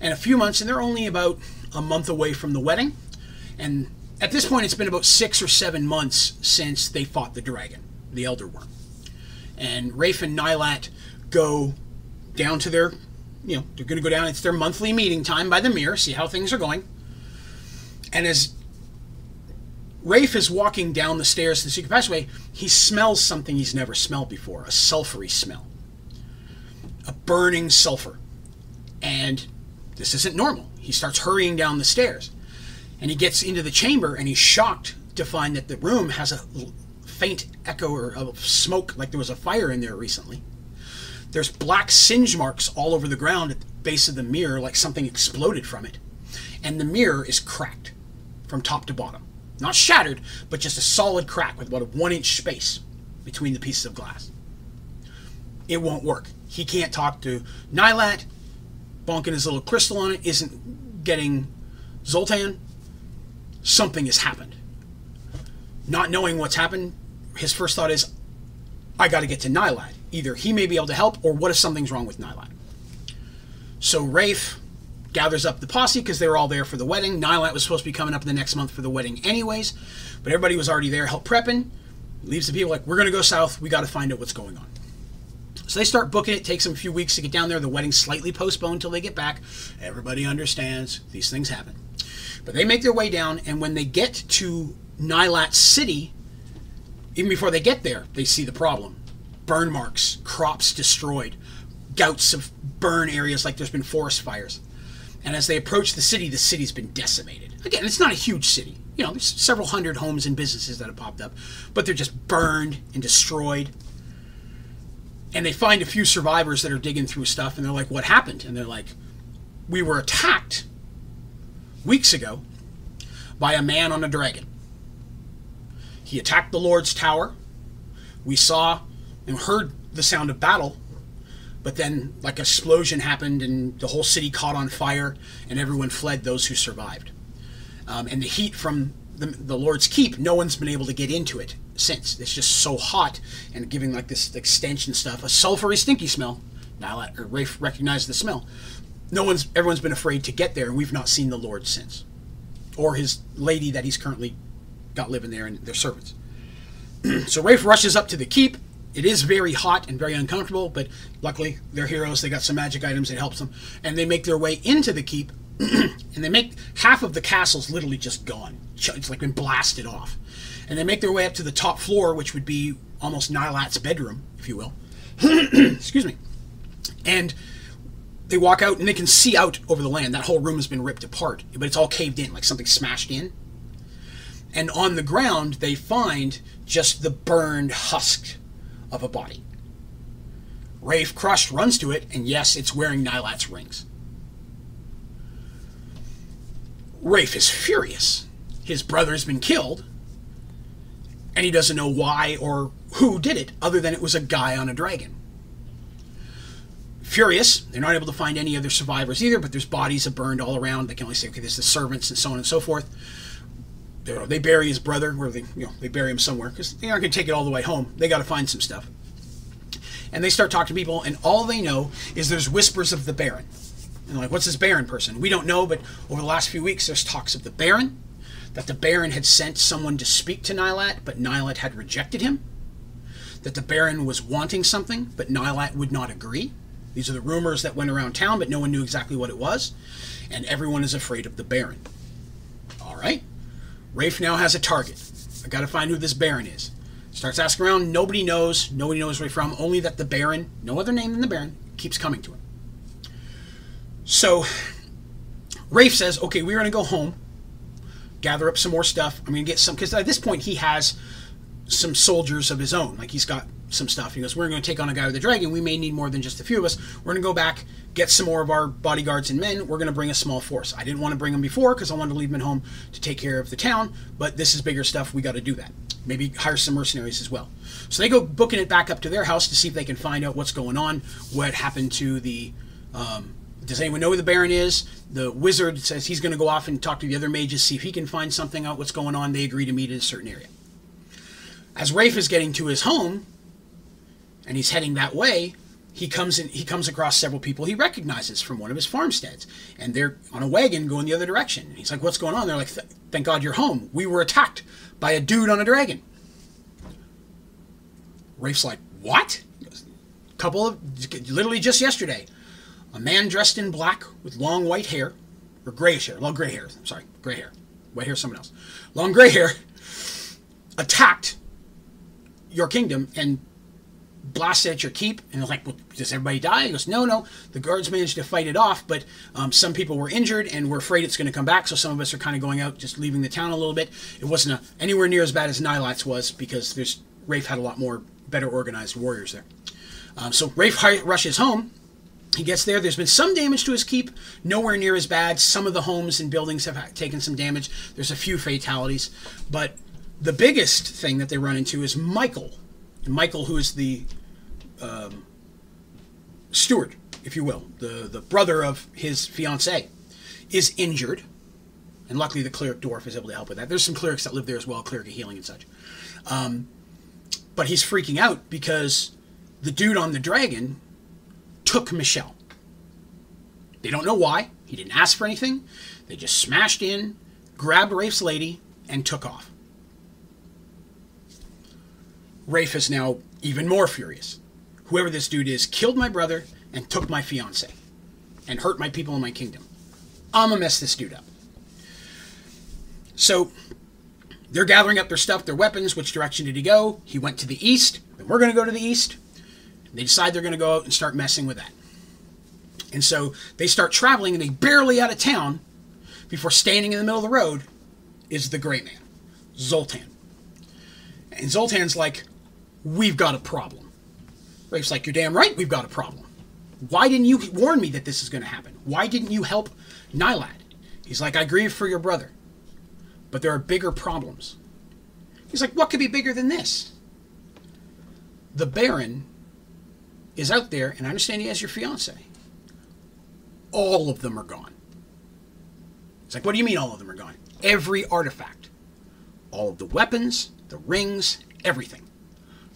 And a few months, and they're only about a month away from the wedding. And at this point, it's been about six or seven months since they fought the dragon, the Elder Worm. And Rafe and Nilat go down to their, you know, they're going to go down. It's their monthly meeting time by the mirror, see how things are going. And as Rafe is walking down the stairs to the secret passageway, he smells something he's never smelled before a sulfury smell, a burning sulfur. And this isn't normal. He starts hurrying down the stairs. And he gets into the chamber and he's shocked to find that the room has a faint echo of smoke, like there was a fire in there recently. There's black singe marks all over the ground at the base of the mirror, like something exploded from it. And the mirror is cracked from top to bottom. Not shattered, but just a solid crack with about a one inch space between the pieces of glass. It won't work. He can't talk to Nilat. Bonking his little crystal on it isn't getting Zoltan something has happened. Not knowing what's happened, his first thought is, I got to get to Nilat. Either he may be able to help, or what if something's wrong with Nilat? So Rafe gathers up the posse because they were all there for the wedding. Nilat was supposed to be coming up in the next month for the wedding, anyways, but everybody was already there, help prepping. Leaves the people like, we're going to go south. We got to find out what's going on. So they start booking it. Takes them a few weeks to get down there. The wedding's slightly postponed until they get back. Everybody understands these things happen. But they make their way down, and when they get to Nilat City, even before they get there, they see the problem burn marks, crops destroyed, gouts of burn areas like there's been forest fires. And as they approach the city, the city's been decimated. Again, it's not a huge city. You know, there's several hundred homes and businesses that have popped up, but they're just burned and destroyed. And they find a few survivors that are digging through stuff, and they're like, What happened? And they're like, We were attacked weeks ago by a man on a dragon. He attacked the Lord's tower. We saw and heard the sound of battle, but then, like, an explosion happened and the whole city caught on fire and everyone fled, those who survived. Um, and the heat from the, the Lord's keep, no one's been able to get into it since. It's just so hot and giving, like, this extension stuff, a sulfury, stinky smell. Now, Rafe recognized the smell no one's everyone's been afraid to get there, and we've not seen the Lord since, or his lady that he's currently got living there and their servants. so Rafe rushes up to the keep. It is very hot and very uncomfortable, but luckily they're heroes. They got some magic items that helps them, and they make their way into the keep, and they make half of the castle's literally just gone. It's like been blasted off, and they make their way up to the top floor, which would be almost Nilat's bedroom, if you will. Excuse me, and they walk out and they can see out over the land. That whole room has been ripped apart, but it's all caved in, like something smashed in. And on the ground, they find just the burned husk of a body. Rafe, crushed, runs to it, and yes, it's wearing Nilat's rings. Rafe is furious. His brother's been killed, and he doesn't know why or who did it, other than it was a guy on a dragon. Furious, they're not able to find any other survivors either, but there's bodies that burned all around. They can only say, okay, there's the servants and so on and so forth. They're, they bury his brother, or they, you know, they bury him somewhere because they aren't going to take it all the way home. They got to find some stuff. And they start talking to people, and all they know is there's whispers of the Baron. And like, what's this Baron person? We don't know, but over the last few weeks, there's talks of the Baron, that the Baron had sent someone to speak to Nilat, but Nilat had rejected him, that the Baron was wanting something, but Nilat would not agree. These are the rumors that went around town, but no one knew exactly what it was, and everyone is afraid of the Baron. All right, Rafe now has a target. I got to find who this Baron is. Starts asking around. Nobody knows. Nobody knows where he's from. Only that the Baron, no other name than the Baron, keeps coming to him. So Rafe says, "Okay, we're to go home, gather up some more stuff. I'm to get some because at this point he has some soldiers of his own. Like he's got some stuff. He goes, "We're going to take on a guy with a dragon. We may need more than just a few of us. We're going to go back, get some more of our bodyguards and men. We're going to bring a small force. I didn't want to bring them before because I wanted to leave them at home to take care of the town. But this is bigger stuff. We got to do that. Maybe hire some mercenaries as well. So they go booking it back up to their house to see if they can find out what's going on, what happened to the." Um, does anyone know who the Baron is? The wizard says he's going to go off and talk to the other mages, see if he can find something out, what's going on. They agree to meet in a certain area. As Rafe is getting to his home, and he's heading that way, he comes in. He comes across several people he recognizes from one of his farmsteads, and they're on a wagon going the other direction. And he's like, "What's going on?" They're like, "Thank God you're home. We were attacked by a dude on a dragon." Rafe's like, "What?" A couple of literally just yesterday, a man dressed in black with long white hair, or grayish hair, long gray hair. I'm sorry, gray hair. White hair, someone else. Long gray hair attacked your kingdom and blasted at your keep. And like, well, does everybody die? He goes, no, no. The guards managed to fight it off, but um, some people were injured and we're afraid it's going to come back. So some of us are kind of going out, just leaving the town a little bit. It wasn't a, anywhere near as bad as Nilat's was because there's Rafe had a lot more better organized warriors there. Um, so Rafe rushes home. He gets there. There's been some damage to his keep, nowhere near as bad. Some of the homes and buildings have taken some damage. There's a few fatalities, but the biggest thing that they run into is Michael. Michael, who is the um, steward, if you will, the, the brother of his fiancee, is injured. And luckily, the cleric dwarf is able to help with that. There's some clerics that live there as well, cleric of healing and such. Um, but he's freaking out because the dude on the dragon took Michelle. They don't know why. He didn't ask for anything. They just smashed in, grabbed Rafe's lady, and took off. Rafe is now even more furious. Whoever this dude is killed my brother and took my fiance and hurt my people in my kingdom. I'm gonna mess this dude up. So they're gathering up their stuff, their weapons. Which direction did he go? He went to the east. Then we're gonna go to the east. They decide they're gonna go out and start messing with that. And so they start traveling and they barely out of town before standing in the middle of the road is the great man, Zoltan. And Zoltan's like, We've got a problem. Rafe's like, You're damn right, we've got a problem. Why didn't you warn me that this is going to happen? Why didn't you help Nilat? He's like, I grieve for your brother, but there are bigger problems. He's like, What could be bigger than this? The Baron is out there, and I understand he has your fiance. All of them are gone. It's like, what do you mean all of them are gone? Every artifact, all of the weapons, the rings, everything.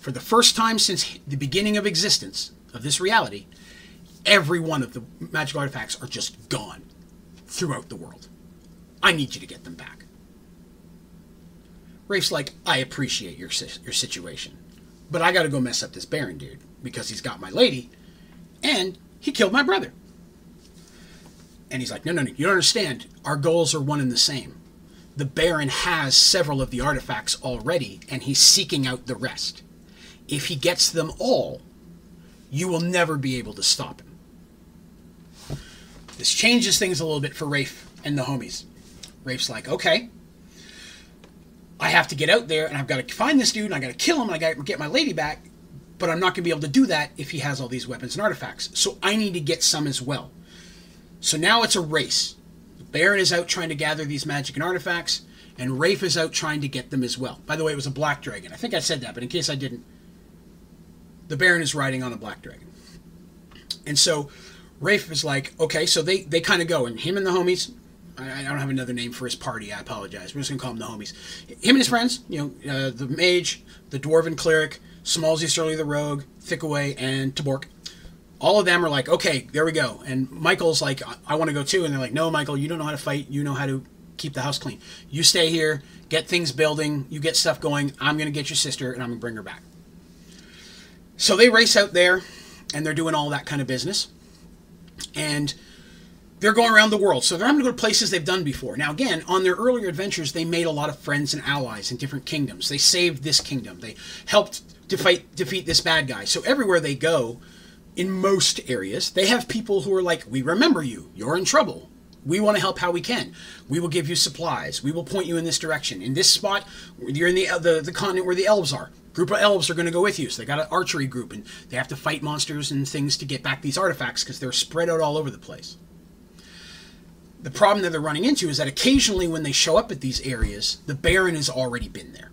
For the first time since the beginning of existence of this reality, every one of the magical artifacts are just gone throughout the world. I need you to get them back. Rafe's like, I appreciate your your situation, but I got to go mess up this Baron dude because he's got my lady, and he killed my brother. And he's like, no, no, no, you don't understand. Our goals are one and the same. The Baron has several of the artifacts already, and he's seeking out the rest. If he gets them all, you will never be able to stop him. This changes things a little bit for Rafe and the homies. Rafe's like, okay, I have to get out there and I've got to find this dude and I got to kill him and I got to get my lady back, but I'm not going to be able to do that if he has all these weapons and artifacts. So I need to get some as well. So now it's a race. Baron is out trying to gather these magic and artifacts, and Rafe is out trying to get them as well. By the way, it was a black dragon. I think I said that, but in case I didn't, the Baron is riding on a black dragon. And so Rafe is like, okay, so they, they kind of go, and him and the homies, I, I, don't have another name for his party, I apologize. We're just going to call him the homies. Him and his friends, you know, uh, the mage, the dwarven cleric, Smallsy Surly the rogue, Thickaway, and Tabork, all of them are like, okay, there we go. And Michael's like, I, I want to go too. And they're like, no, Michael, you don't know how to fight. You know how to keep the house clean. You stay here, get things building, you get stuff going. I'm going to get your sister and I'm going to bring her back. So they race out there and they're doing all that kind of business. And they're going around the world. So they're having to go to places they've done before. Now, again, on their earlier adventures, they made a lot of friends and allies in different kingdoms. They saved this kingdom. They helped to fight, defeat this bad guy. So everywhere they go, in most areas, they have people who are like, We remember you. You're in trouble. We want to help how we can. We will give you supplies. We will point you in this direction. In this spot, you're in the, uh, the, the continent where the elves are. Group of elves are going to go with you. So they got an archery group and they have to fight monsters and things to get back these artifacts because they're spread out all over the place. The problem that they're running into is that occasionally when they show up at these areas, the Baron has already been there.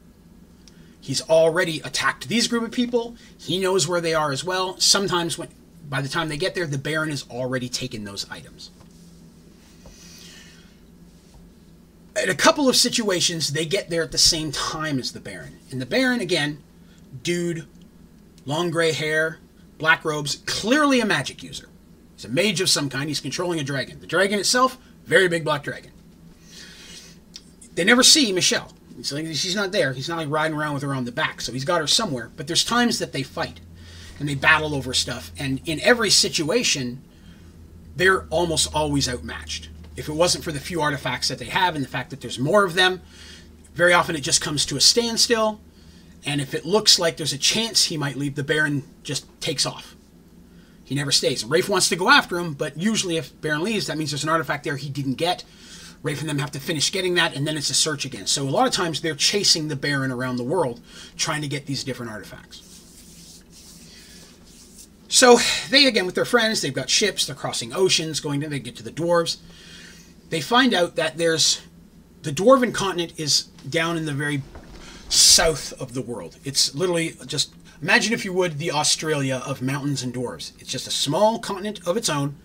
He's already attacked these group of people. He knows where they are as well. Sometimes when by the time they get there, the Baron has already taken those items. In a couple of situations, they get there at the same time as the Baron. And the Baron, again, dude, long gray hair, black robes, clearly a magic user. He's a mage of some kind. He's controlling a dragon. The dragon itself, very big black dragon. They never see Michelle. she's not there. He's not like riding around with her on the back. So he's got her somewhere. But there's times that they fight and they battle over stuff. And in every situation, they're almost always outmatched. If it wasn't for the few artifacts that they have and the fact that there's more of them, very often it just comes to a standstill. And if it looks like there's a chance he might leave, the Baron just takes off. He never stays. Rafe wants to go after him, but usually if Baron leaves, that means there's an artifact there he didn't get. Rafe and them have to finish getting that, and then it's a search again. So a lot of times they're chasing the Baron around the world, trying to get these different artifacts. So they, again, with their friends, they've got ships, they're crossing oceans, going to, they get to the dwarves. They find out that there's, the dwarven continent is down in the very south of the world. It's literally just Imagine, if you would, the Australia of mountains and dwarves. It's just a small continent of its own,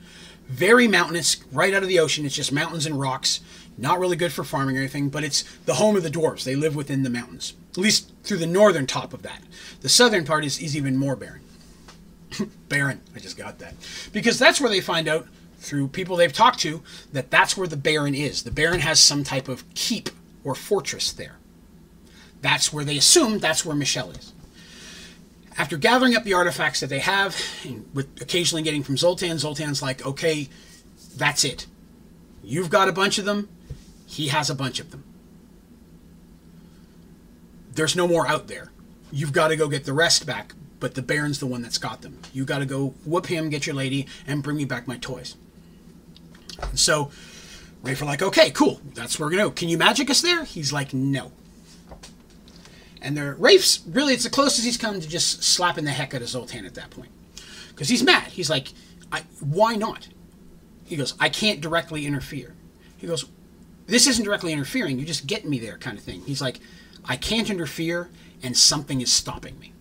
very mountainous, right out of the ocean. It's just mountains and rocks. Not really good for farming or anything, but it's the home of the dwarves. They live within the mountains, at least through the northern top of that. The southern part is, is even more barren. barren, I just got that. Because that's where they find out through people they've talked to that that's where the Baron is. The Baron has some type of keep or fortress there. That's where they assume that's where Michelle is. After gathering up the artifacts that they have, and with occasionally getting from Zoltan, Zoltan's like, okay, that's it. You've got a bunch of them. He has a bunch of them. There's no more out there. You've got to go get the rest back, but the Baron's the one that's got them. You got to go whoop him, get your lady, and bring me back my toys. And so Rafe are like, okay, cool. That's where we're to go. Can you magic us there? He's like, no. And they're Rafe's really it's the closest he's come to just slapping the heck out of Zoltan at that point. Because he's mad. He's like, why not? He goes, I can't directly interfere. He goes, this isn't directly interfering. You just get me there, kind of thing. He's like, I can't interfere, and something is stopping me.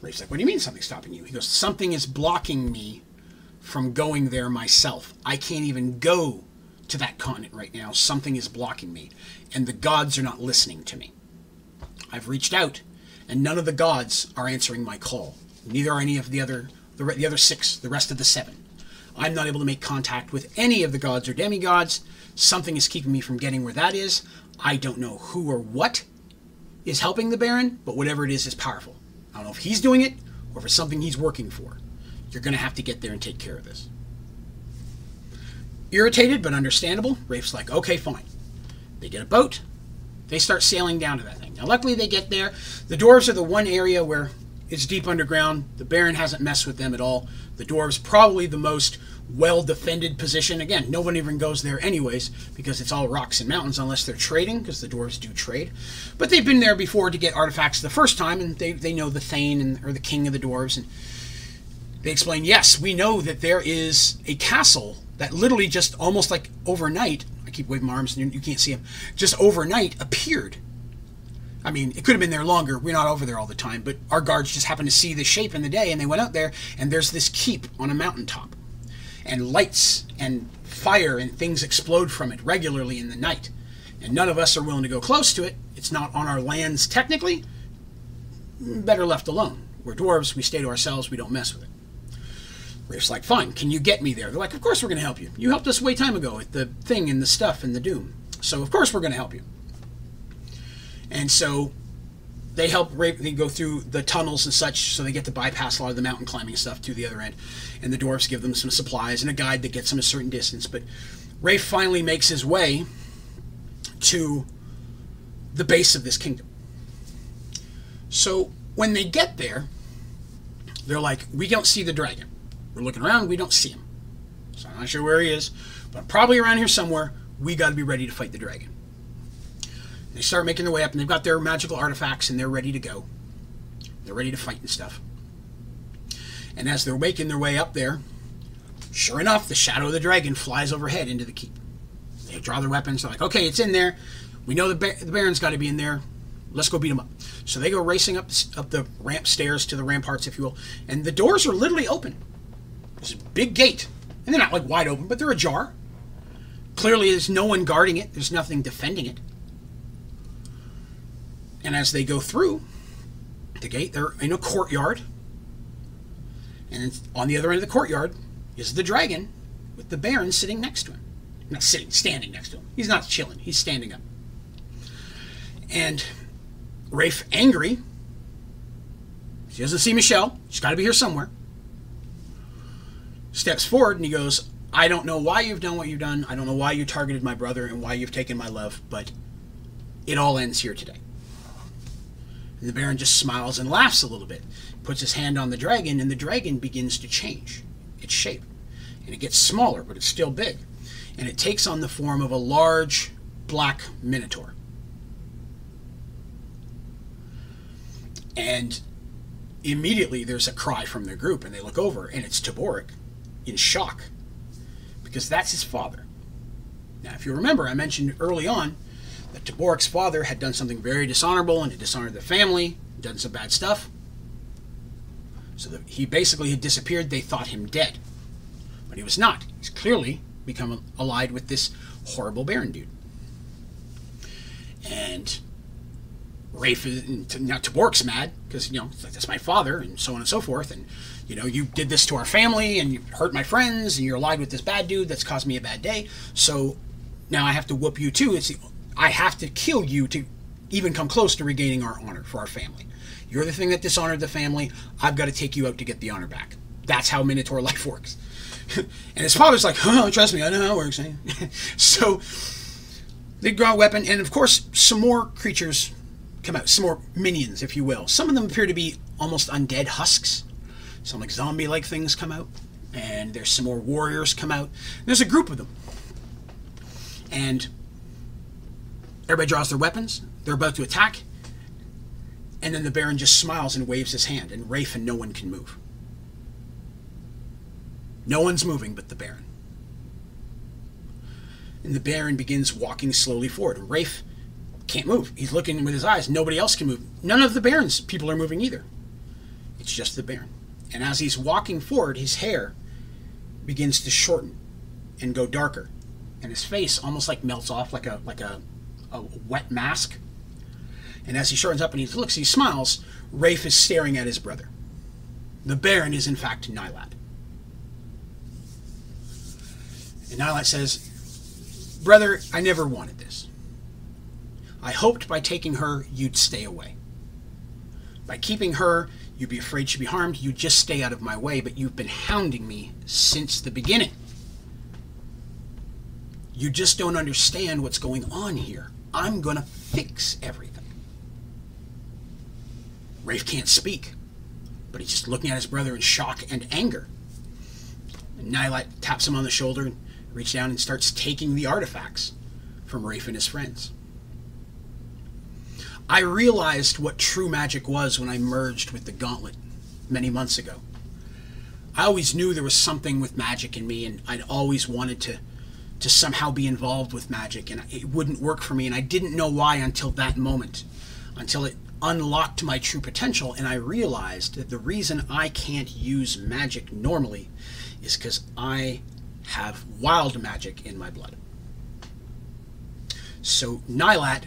Rafe's like, What do you mean something's stopping you? He goes, Something is blocking me from going there myself. I can't even go to that continent right now. Something is blocking me, and the gods are not listening to me. I've reached out, and none of the gods are answering my call. Neither are any of the other the, the other six, the rest of the seven. I'm not able to make contact with any of the gods or demigods. Something is keeping me from getting where that is. I don't know who or what is helping the Baron, but whatever it is is powerful. I don't know if he's doing it or if it's something he's working for. You're going to have to get there and take care of this. Irritated but understandable, Rafe's like, okay, fine. They get a boat. They start sailing down to that thing. Now, luckily, they get there. The dwarves are the one area where it's deep underground. The Baron hasn't messed with them at all. The dwarves probably the most well defended position. Again, no one even goes there anyways because it's all rocks and mountains unless they're trading because the dwarves do trade. But they've been there before to get artifacts the first time and they, they know the Thane and, or the king of the dwarves. And they explain, yes, we know that there is a castle that literally just almost like overnight, I keep waving my arms and you can't see them, just overnight appeared. I mean, it could have been there longer. We're not over there all the time, but our guards just happened to see the shape in the day and they went out there and there's this keep on a mountaintop. And lights and fire and things explode from it regularly in the night. And none of us are willing to go close to it. It's not on our lands technically. Better left alone. We're dwarves. We stay to ourselves. We don't mess with it. Rafe's like, fine, can you get me there? They're like, of course we're going to help you. You helped us way time ago at the thing and the stuff and the doom. So of course we're going to help you. And so they help Rafe. They go through the tunnels and such, so they get to bypass a lot of the mountain climbing stuff to the other end. And the dwarves give them some supplies and a guide that gets them a certain distance. But Rafe finally makes his way to the base of this kingdom. So when they get there, they're like, we don't see the dragon. We're looking around, we don't see him. So I'm not sure where he is, but probably around here somewhere. We got to be ready to fight the dragon. They start making their way up, and they've got their magical artifacts, and they're ready to go. They're ready to fight and stuff. And as they're making their way up there, sure enough, the shadow of the dragon flies overhead into the keep. They draw their weapons. They're like, okay, it's in there. We know the, ba- the Baron's got to be in there. Let's go beat him up. So they go racing up up the ramp stairs to the ramparts, if you will, and the doors are literally open. A big gate, and they're not like wide open, but they're ajar. Clearly, there's no one guarding it. There's nothing defending it. And as they go through the gate, they're in a courtyard. And on the other end of the courtyard is the dragon with the Baron sitting next to him. Not sitting, standing next to him. He's not chilling, he's standing up. And Rafe, angry, she doesn't see Michelle. She's got to be here somewhere. Steps forward and he goes, I don't know why you've done what you've done. I don't know why you targeted my brother and why you've taken my love, but it all ends here today. And the Baron just smiles and laughs a little bit, puts his hand on the dragon, and the dragon begins to change its shape. And it gets smaller, but it's still big. And it takes on the form of a large black minotaur. And immediately there's a cry from the group, and they look over, and it's Tabork in shock because that's his father. Now, if you remember, I mentioned early on that Tabork's father had done something very dishonorable and had dishonored the family, done some bad stuff. So he basically had disappeared. They thought him dead. But he was not. He's clearly become allied with this horrible Baron dude. And Rafe, now Tabork's mad because, you know, that's my father and so on and so forth. And, you know, you did this to our family and you hurt my friends and you're allied with this bad dude that's caused me a bad day. So now I have to whoop you too. It's I have to kill you to even come close to regaining our honor for our family. You're the thing that dishonored the family. I've got to take you out to get the honor back. That's how Minotaur life works. and his father's like, oh, trust me, I know how it works. Eh? so they draw a weapon, and of course, some more creatures come out, some more minions, if you will. Some of them appear to be almost undead husks. Some like zombie like things come out, and there's some more warriors come out. There's a group of them. And Everybody draws their weapons. They're about to attack. And then the Baron just smiles and waves his hand, and Rafe and no one can move. No one's moving but the Baron. And the Baron begins walking slowly forward. And Rafe can't move. He's looking with his eyes. Nobody else can move. None of the Baron's people are moving either. It's just the Baron. And as he's walking forward, his hair begins to shorten and go darker. And his face almost like melts off like a like a a wet mask. And as he shortens up and he looks, he smiles, Rafe is staring at his brother. The Baron is, in fact, Nilat. And Nilat says, Brother, I never wanted this. I hoped by taking her, you'd stay away. By keeping her, you'd be afraid she'd be harmed, you'd just stay out of my way, but you've been hounding me since the beginning. You just don't understand what's going on here. I'm going to fix everything. Rafe can't speak, but he's just looking at his brother in shock and anger. And taps him on the shoulder and reaches down and starts taking the artifacts from Rafe and his friends. I realized what true magic was when I merged with the Gauntlet many months ago. I always knew there was something with magic in me, and I'd always wanted to to somehow be involved with magic, and it wouldn't work for me. And I didn't know why until that moment, until it unlocked my true potential, and I realized that the reason I can't use magic normally is because I have wild magic in my blood. So Nilat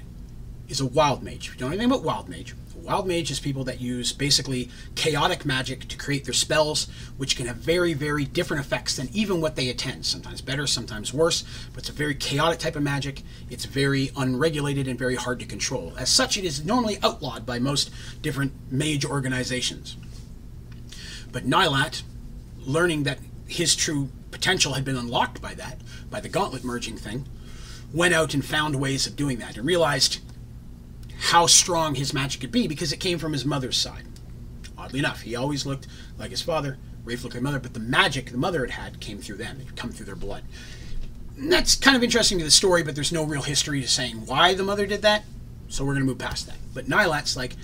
is a wild mage. If you don't know anything about wild mage, Wild mage is people that use basically chaotic magic to create their spells, which can have very, very different effects than even what they attend. Sometimes better, sometimes worse, but it's a very chaotic type of magic. It's very unregulated and very hard to control. As such, it is normally outlawed by most different mage organizations. But Nilat, learning that his true potential had been unlocked by that, by the gauntlet merging thing, went out and found ways of doing that and realized how strong his magic could be because it came from his mother's side. Oddly enough, he always looked like his father, Rafe looked like mother, but the magic the mother had had came through them. It come through their blood. And that's kind of interesting to the story, but there's no real history to saying why the mother did that, so we're going to move past that. But Nilat's like,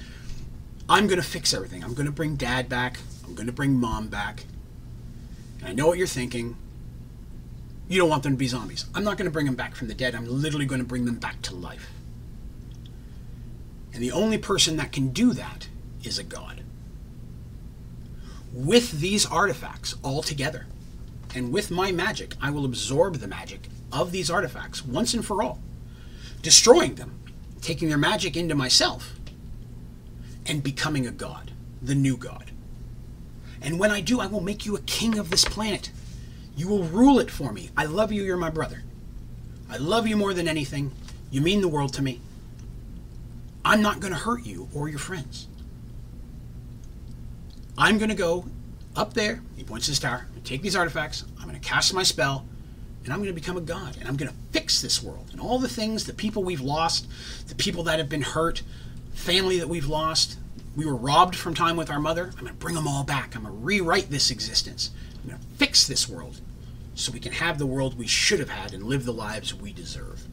I'm going to fix everything. I'm going to bring dad back. I'm going to bring mom back. And I know what you're thinking. You don't want them to be zombies. I'm not going to bring them back from the dead. I'm literally going to bring them back to life. And the only person that can do that is a god. With these artifacts all together, and with my magic, I will absorb the magic of these artifacts once and for all, destroying them, taking their magic into myself, and becoming a god, the new god. And when I do, I will make you a king of this planet. You will rule it for me. I love you, you're my brother. I love you more than anything. You mean the world to me. I'm not going to hurt you or your friends. I'm going to go up there, he points to the tower, take these artifacts, I'm going to cast my spell, and I'm going to become a god, and I'm going to fix this world. And all the things, the people we've lost, the people that have been hurt, family that we've lost, we were robbed from time with our mother, I'm going to bring them all back. I'm going to rewrite this existence. I'm going to fix this world so we can have the world we should have had and live the lives we deserve.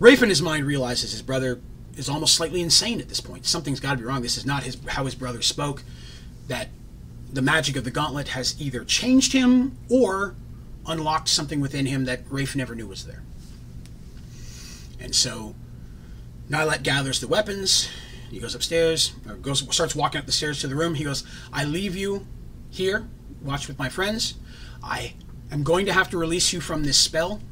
Rafe in his mind realizes his brother is almost slightly insane at this point. Something's got to be wrong. This is not his how his brother spoke. That the magic of the gauntlet has either changed him or unlocked something within him that Rafe never knew was there. And so Nilat gathers the weapons. He goes upstairs, or goes starts walking up the stairs to the room. He goes, "I leave you here. Watch with my friends. I am going to have to release you from this spell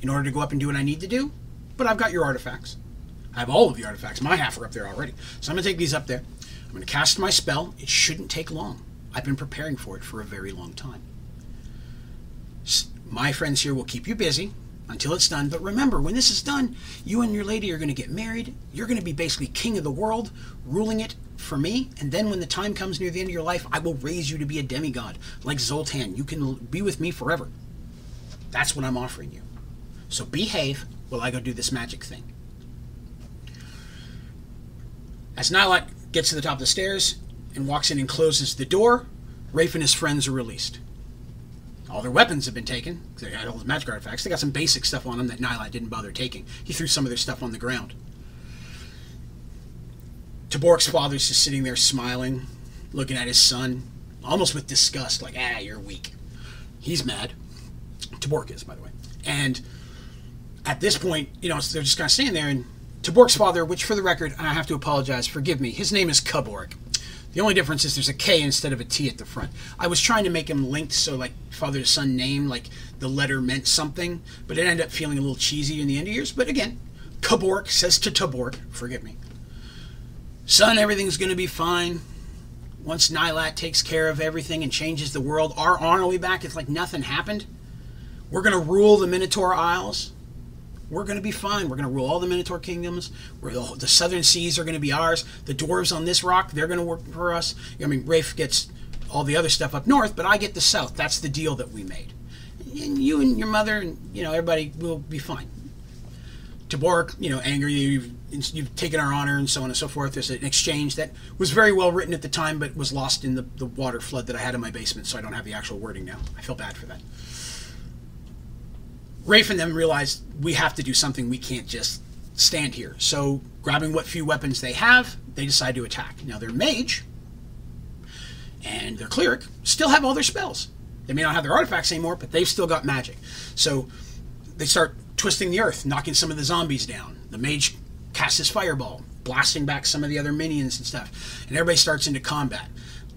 in order to go up and do what I need to do." But I've got your artifacts. I have all of the artifacts. My half are up there already. So I'm going to take these up there. I'm going to cast my spell. It shouldn't take long. I've been preparing for it for a very long time. My friends here will keep you busy until it's done. But remember, when this is done, you and your lady are going to get married. You're going to be basically king of the world, ruling it for me. And then when the time comes near the end of your life, I will raise you to be a demigod like Zoltan. You can be with me forever. That's what I'm offering you. So behave while I go do this magic thing. As Nilat gets to the top of the stairs and walks in and closes the door, Rafe and his friends are released. All their weapons have been taken. They had all the magic artifacts. They got some basic stuff on them that Nilat didn't bother taking. He threw some of their stuff on the ground. Tabork's father's just sitting there smiling, looking at his son, almost with disgust, like, ah, you're weak. He's mad. Tabork is, by the way. And at this point, you know, they're just kind of standing there. And Tabork's father, which for the record, I have to apologize, forgive me, his name is Kabork. The only difference is there's a K instead of a T at the front. I was trying to make him linked so, like, father to son name, like the letter meant something, but it ended up feeling a little cheesy in the end of years. But again, Kabork says to Tabork, forgive me, son, everything's going to be fine. Once Nilat takes care of everything and changes the world, our honor will be back. It's like nothing happened. We're going to rule the Minotaur Isles we're going to be fine. We're going to rule all the Minotaur kingdoms. The, the southern seas are going to be ours. The dwarves on this rock, they're going to work for us. I mean, Rafe gets all the other stuff up north, but I get the south. That's the deal that we made. And you and your mother and you know everybody will be fine. Tabork, you know, angry you've you've taken our honor and so on and so forth. There's an exchange that was very well written at the time, but was lost in the, the water flood that I had in my basement, so I don't have the actual wording now. I feel bad for that. Rafe and them realized we have to do something. We can't just stand here. So, grabbing what few weapons they have, they decide to attack. Now, their mage and their cleric still have all their spells. They may not have their artifacts anymore, but they've still got magic. So, they start twisting the earth, knocking some of the zombies down. The mage casts his fireball, blasting back some of the other minions and stuff. And everybody starts into combat.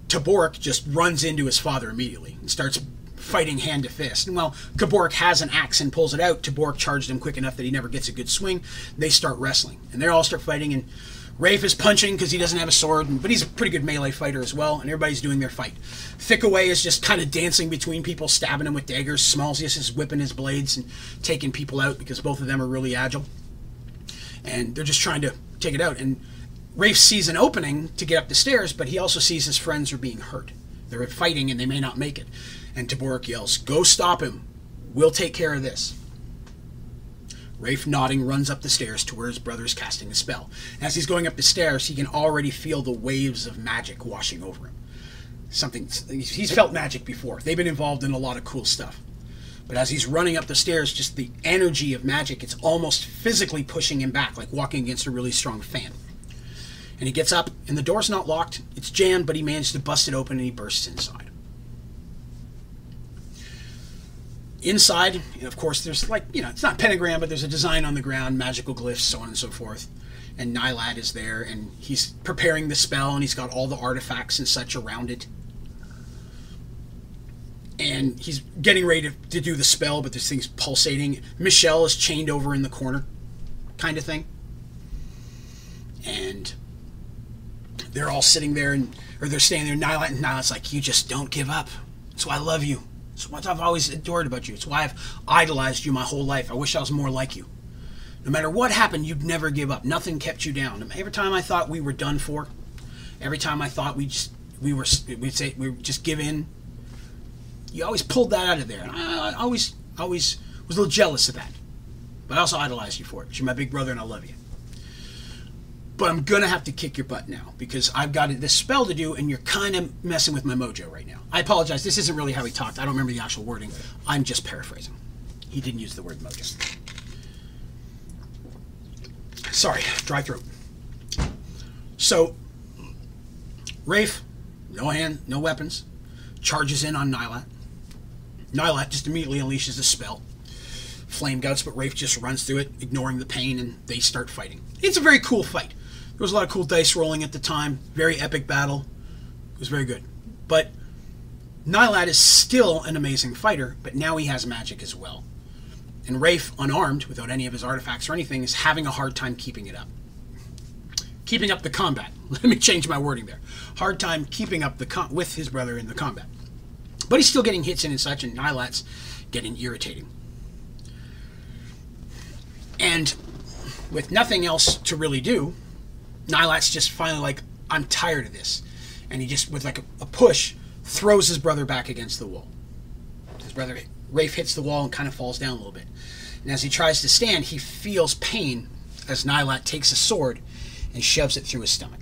Tabork just runs into his father immediately and starts fighting hand to fist. And while Kabork has an axe and pulls it out, Tabork charged him quick enough that he never gets a good swing. They start wrestling, and they all start fighting. And Rafe is punching because he doesn't have a sword, but he's a pretty good melee fighter as well, and everybody's doing their fight. Thickaway is just kind of dancing between people, stabbing them with daggers. Smalsius is whipping his blades and taking people out because both of them are really agile. And they're just trying to take it out. And Rafe sees an opening to get up the stairs, but he also sees his friends are being hurt. They're fighting and they may not make it. And Tabork yells, Go stop him. We'll take care of this. Rafe, nodding, runs up the stairs to where his brother is casting a spell. As he's going up the stairs, he can already feel the waves of magic washing over him. Something he's felt magic before. They've been involved in a lot of cool stuff. But as he's running up the stairs, just the energy of magic, it's almost physically pushing him back, like walking against a really strong fan. And he gets up, and the door's not locked. It's jammed, but he managed to bust it open and he bursts inside. Inside, of course, there's like, you know, it's not pentagram, but there's a design on the ground, magical glyphs, so on and so forth. And Nilat is there, and he's preparing the spell, and he's got all the artifacts and such around it. And he's getting ready to, to do the spell, but this thing's pulsating. Michelle is chained over in the corner, kind of thing. And they're all sitting there, and or they're standing there. Nilat and Nilat's like, "You just don't give up. Why I love you." It's what I've always adored about you. It's why I've idolized you my whole life. I wish I was more like you. No matter what happened, you'd never give up. Nothing kept you down. Every time I thought we were done for, every time I thought we just we were we'd say we just give in, you always pulled that out of there. And I, I always always was a little jealous of that. But I also idolized you for it. You're my big brother and I love you. But I'm gonna have to kick your butt now because I've got this spell to do, and you're kind of messing with my mojo right now. I apologize. This isn't really how he talked. I don't remember the actual wording. I'm just paraphrasing. He didn't use the word mojo. Sorry, dry throat. So, Rafe, no hand, no weapons, charges in on Nilat. Nilat just immediately unleashes a spell. Flame guts, but Rafe just runs through it, ignoring the pain, and they start fighting. It's a very cool fight. There was a lot of cool dice rolling at the time. Very epic battle. It was very good. But Nilat is still an amazing fighter, but now he has magic as well. And Rafe, unarmed, without any of his artifacts or anything, is having a hard time keeping it up. Keeping up the combat. Let me change my wording there. Hard time keeping up the com- with his brother in the combat. But he's still getting hits in and such, and Nilat's getting irritating. And with nothing else to really do, Nilat's just finally like, I'm tired of this. And he just, with like a, a push, throws his brother back against the wall. His brother, Rafe, hits the wall and kind of falls down a little bit. And as he tries to stand, he feels pain as Nilat takes a sword and shoves it through his stomach.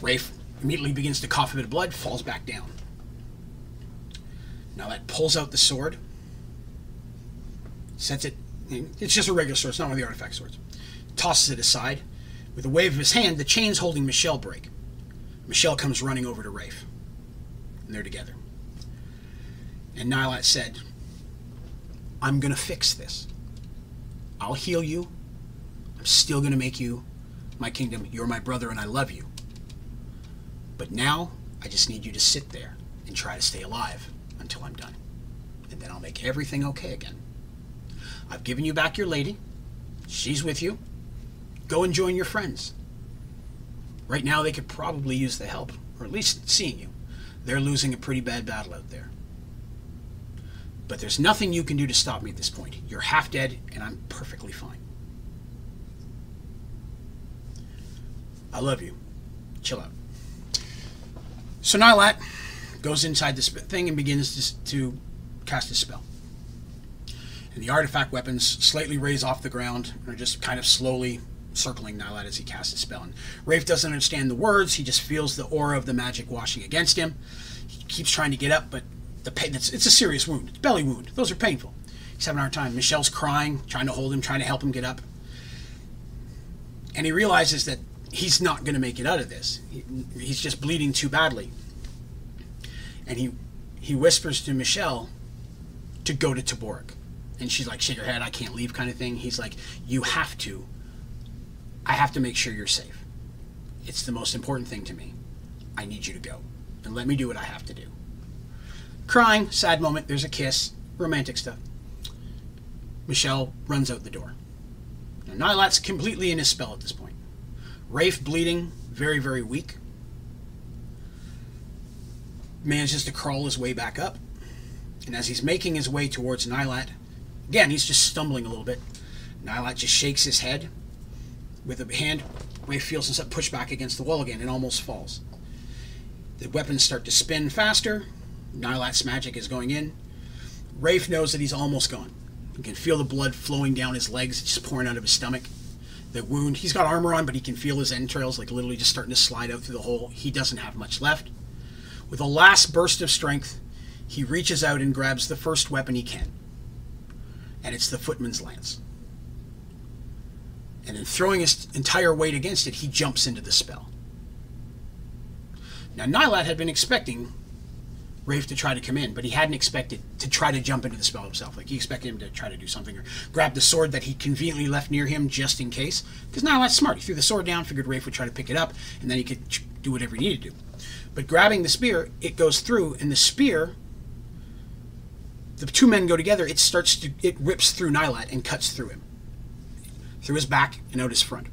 Rafe immediately begins to cough a bit of blood, falls back down. Nilat pulls out the sword, sets it. It's just a regular sword, it's not one of the artifact swords tosses it aside. With a wave of his hand, the chains holding Michelle break. Michelle comes running over to Rafe. And they're together. And Nilat said, I'm going to fix this. I'll heal you. I'm still going to make you my kingdom. You're my brother and I love you. But now, I just need you to sit there and try to stay alive until I'm done. And then I'll make everything okay again. I've given you back your lady. She's with you. Go and join your friends. Right now, they could probably use the help, or at least seeing you. They're losing a pretty bad battle out there. But there's nothing you can do to stop me at this point. You're half dead, and I'm perfectly fine. I love you. Chill out. So Nilat goes inside this thing and begins to, to cast a spell. And the artifact weapons slightly raise off the ground and are just kind of slowly circling Nilat as he casts his spell. And Rafe doesn't understand the words. He just feels the aura of the magic washing against him. He keeps trying to get up, but the pain, it's, it's a serious wound. It's belly wound. Those are painful. He's having a hard time. Michelle's crying, trying to hold him, trying to help him get up. And he realizes that he's not going to make it out of this. He, he's just bleeding too badly. And he he whispers to Michelle to go to Tabork. And she's like, shake her head, I can't leave, kind of thing. He's like, you have to I have to make sure you're safe. It's the most important thing to me. I need you to go. And let me do what I have to do. Crying, sad moment, there's a kiss, romantic stuff. Michelle runs out the door. Now, Nilat's completely in his spell at this point. Rafe bleeding, very, very weak. Manages to crawl his way back up. And as he's making his way towards Nilat, again, he's just stumbling a little bit. Nilat just shakes his head with a hand. Rafe feels himself pushed back against the wall again and almost falls. The weapons start to spin faster. Nilat's magic is going in. Rafe knows that he's almost gone. He can feel the blood flowing down his legs, just pouring out of his stomach. The wound, he's got armor on, but he can feel his entrails like literally just starting to slide out through the hole. He doesn't have much left. With a last burst of strength, he reaches out and grabs the first weapon he can. And it's the footman's lance. And then throwing his entire weight against it, he jumps into the spell. Now, Nilat had been expecting Rafe to try to come in, but he hadn't expected to try to jump into the spell himself. Like he expected him to try to do something or grab the sword that he conveniently left near him just in case. Because Nilat's smart. He threw the sword down, figured Rafe would try to pick it up, and then he could do whatever he needed to do. But grabbing the spear, it goes through, and the spear, the two men go together. It starts to, it rips through Nilat and cuts through him, through his back and out his front.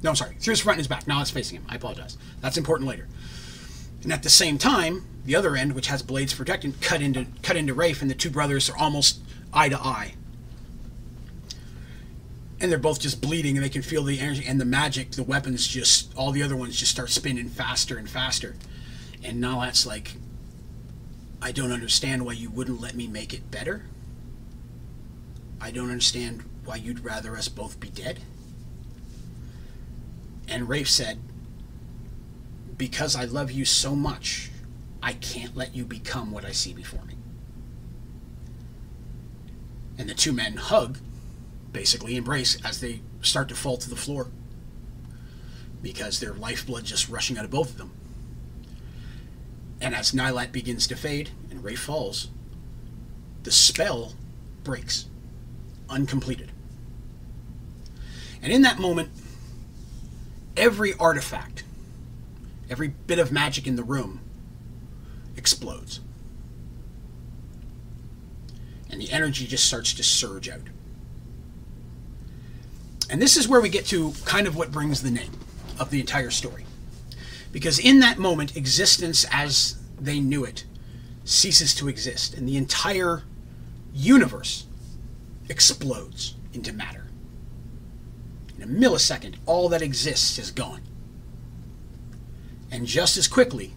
No, I'm sorry, through his front and his back. Now it's facing him. I apologize. That's important later. And at the same time, the other end, which has blades protecting, cut into cut into Rafe, and the two brothers are almost eye to eye. And they're both just bleeding, and they can feel the energy and the magic. The weapons just all the other ones just start spinning faster and faster. And Nilat's like, I don't understand why you wouldn't let me make it better. I don't understand why you'd rather us both be dead. And Rafe said, Because I love you so much, I can't let you become what I see before me. And the two men hug, basically embrace, as they start to fall to the floor because their lifeblood just rushing out of both of them. And as Nilat begins to fade and Rafe falls, the spell breaks, uncompleted. And in that moment, every artifact, every bit of magic in the room explodes. And the energy just starts to surge out. And this is where we get to kind of what brings the name of the entire story. Because in that moment, existence as they knew it ceases to exist, and the entire universe explodes into matter. In a millisecond, all that exists is gone. And just as quickly,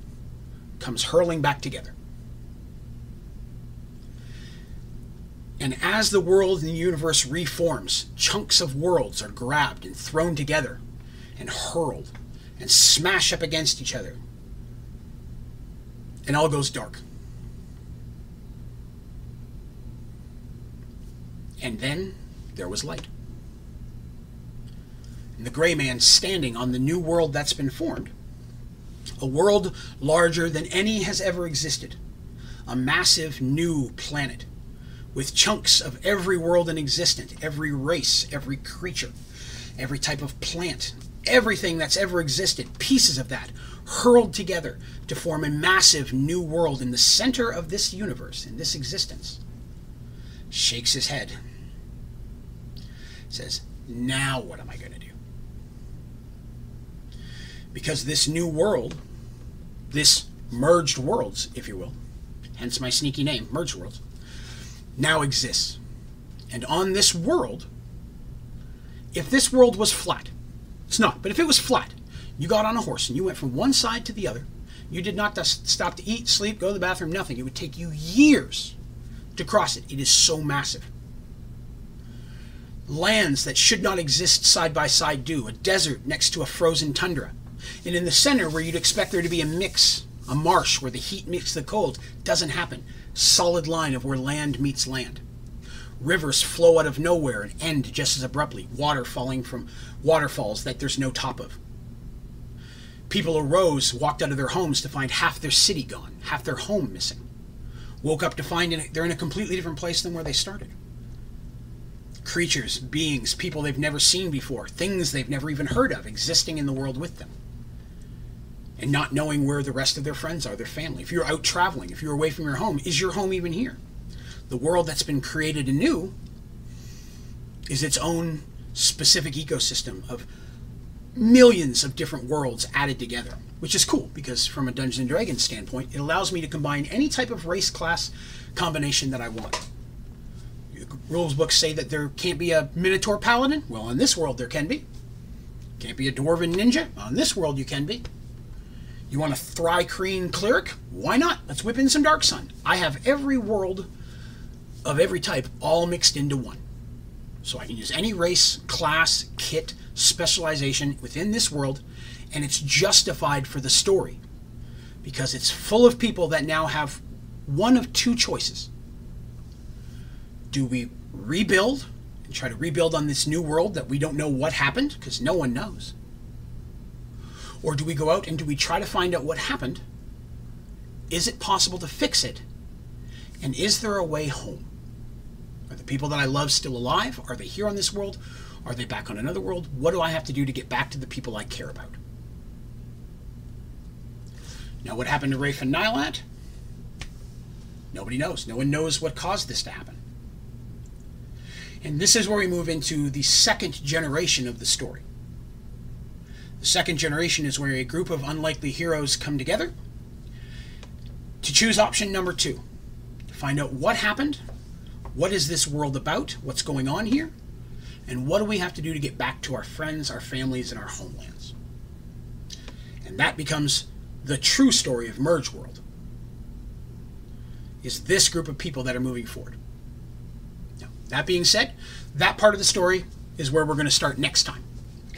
comes hurling back together. And as the world and the universe reforms, chunks of worlds are grabbed and thrown together and hurled and smash up against each other. And all goes dark. And then there was light. The gray man standing on the new world that's been formed a world larger than any has ever existed, a massive new planet with chunks of every world in existence, every race, every creature, every type of plant, everything that's ever existed, pieces of that hurled together to form a massive new world in the center of this universe, in this existence. Shakes his head. Says, Now what am I going to do? Because this new world this merged worlds, if you will, hence my sneaky name, merged worlds, now exists. And on this world, if this world was flat, it's not, but if it was flat, you got on a horse and you went from one side to the other, you did not stop to eat, sleep, go to the bathroom, nothing. It would take you years to cross it. It is so massive. Lands that should not exist side by side do. A desert next to a frozen tundra. And in the center, where you'd expect there to be a mix, a marsh where the heat meets the cold, doesn't happen. Solid line of where land meets land. Rivers flow out of nowhere and end just as abruptly, water falling from waterfalls that there's no top of. People arose, walked out of their homes to find half their city gone, half their home missing. Woke up to find they're in a completely different place than where they started. Creatures, beings, people they've never seen before, things they've never even heard of existing in the world with them and not knowing where the rest of their friends are, their family. If you're out traveling, if you're away from your home, is your home even here? The world that's been created anew is its own specific ecosystem of millions of different worlds added together, which is cool because from a Dungeons and Dragons standpoint, it allows me to combine any type of race class combination that I want. Rules books say that there can't be a Minotaur Paladin. Well, in this world, there can be. Can't be a Dwarven Ninja. On this world, you can be. You want a Thri-kreen Cleric? Why not? Let's whip in some Dark Sun. I have every world of every type all mixed into one. So I can use any race, class, kit, specialization within this world, and it's justified for the story because it's full of people that now have one of two choices. Do we rebuild and try to rebuild on this new world that we don't know what happened because no one knows? Or do we go out and do we try to find out what happened? Is it possible to fix it? And is there a way home? Are the people that I love still alive? Are they here on this world? Are they back on another world? What do I have to do to get back to the people I care about? Now, what happened to Rafe and Nilat? Nobody knows. No one knows what caused this to happen. And this is where we move into the second generation of the story. The second generation is where a group of unlikely heroes come together to choose option number two to find out what happened, what is this world about, what's going on here, and what do we have to do to get back to our friends, our families, and our homelands. And that becomes the true story of Merge World. Is this group of people that are moving forward. Now, that being said, that part of the story is where we're going to start next time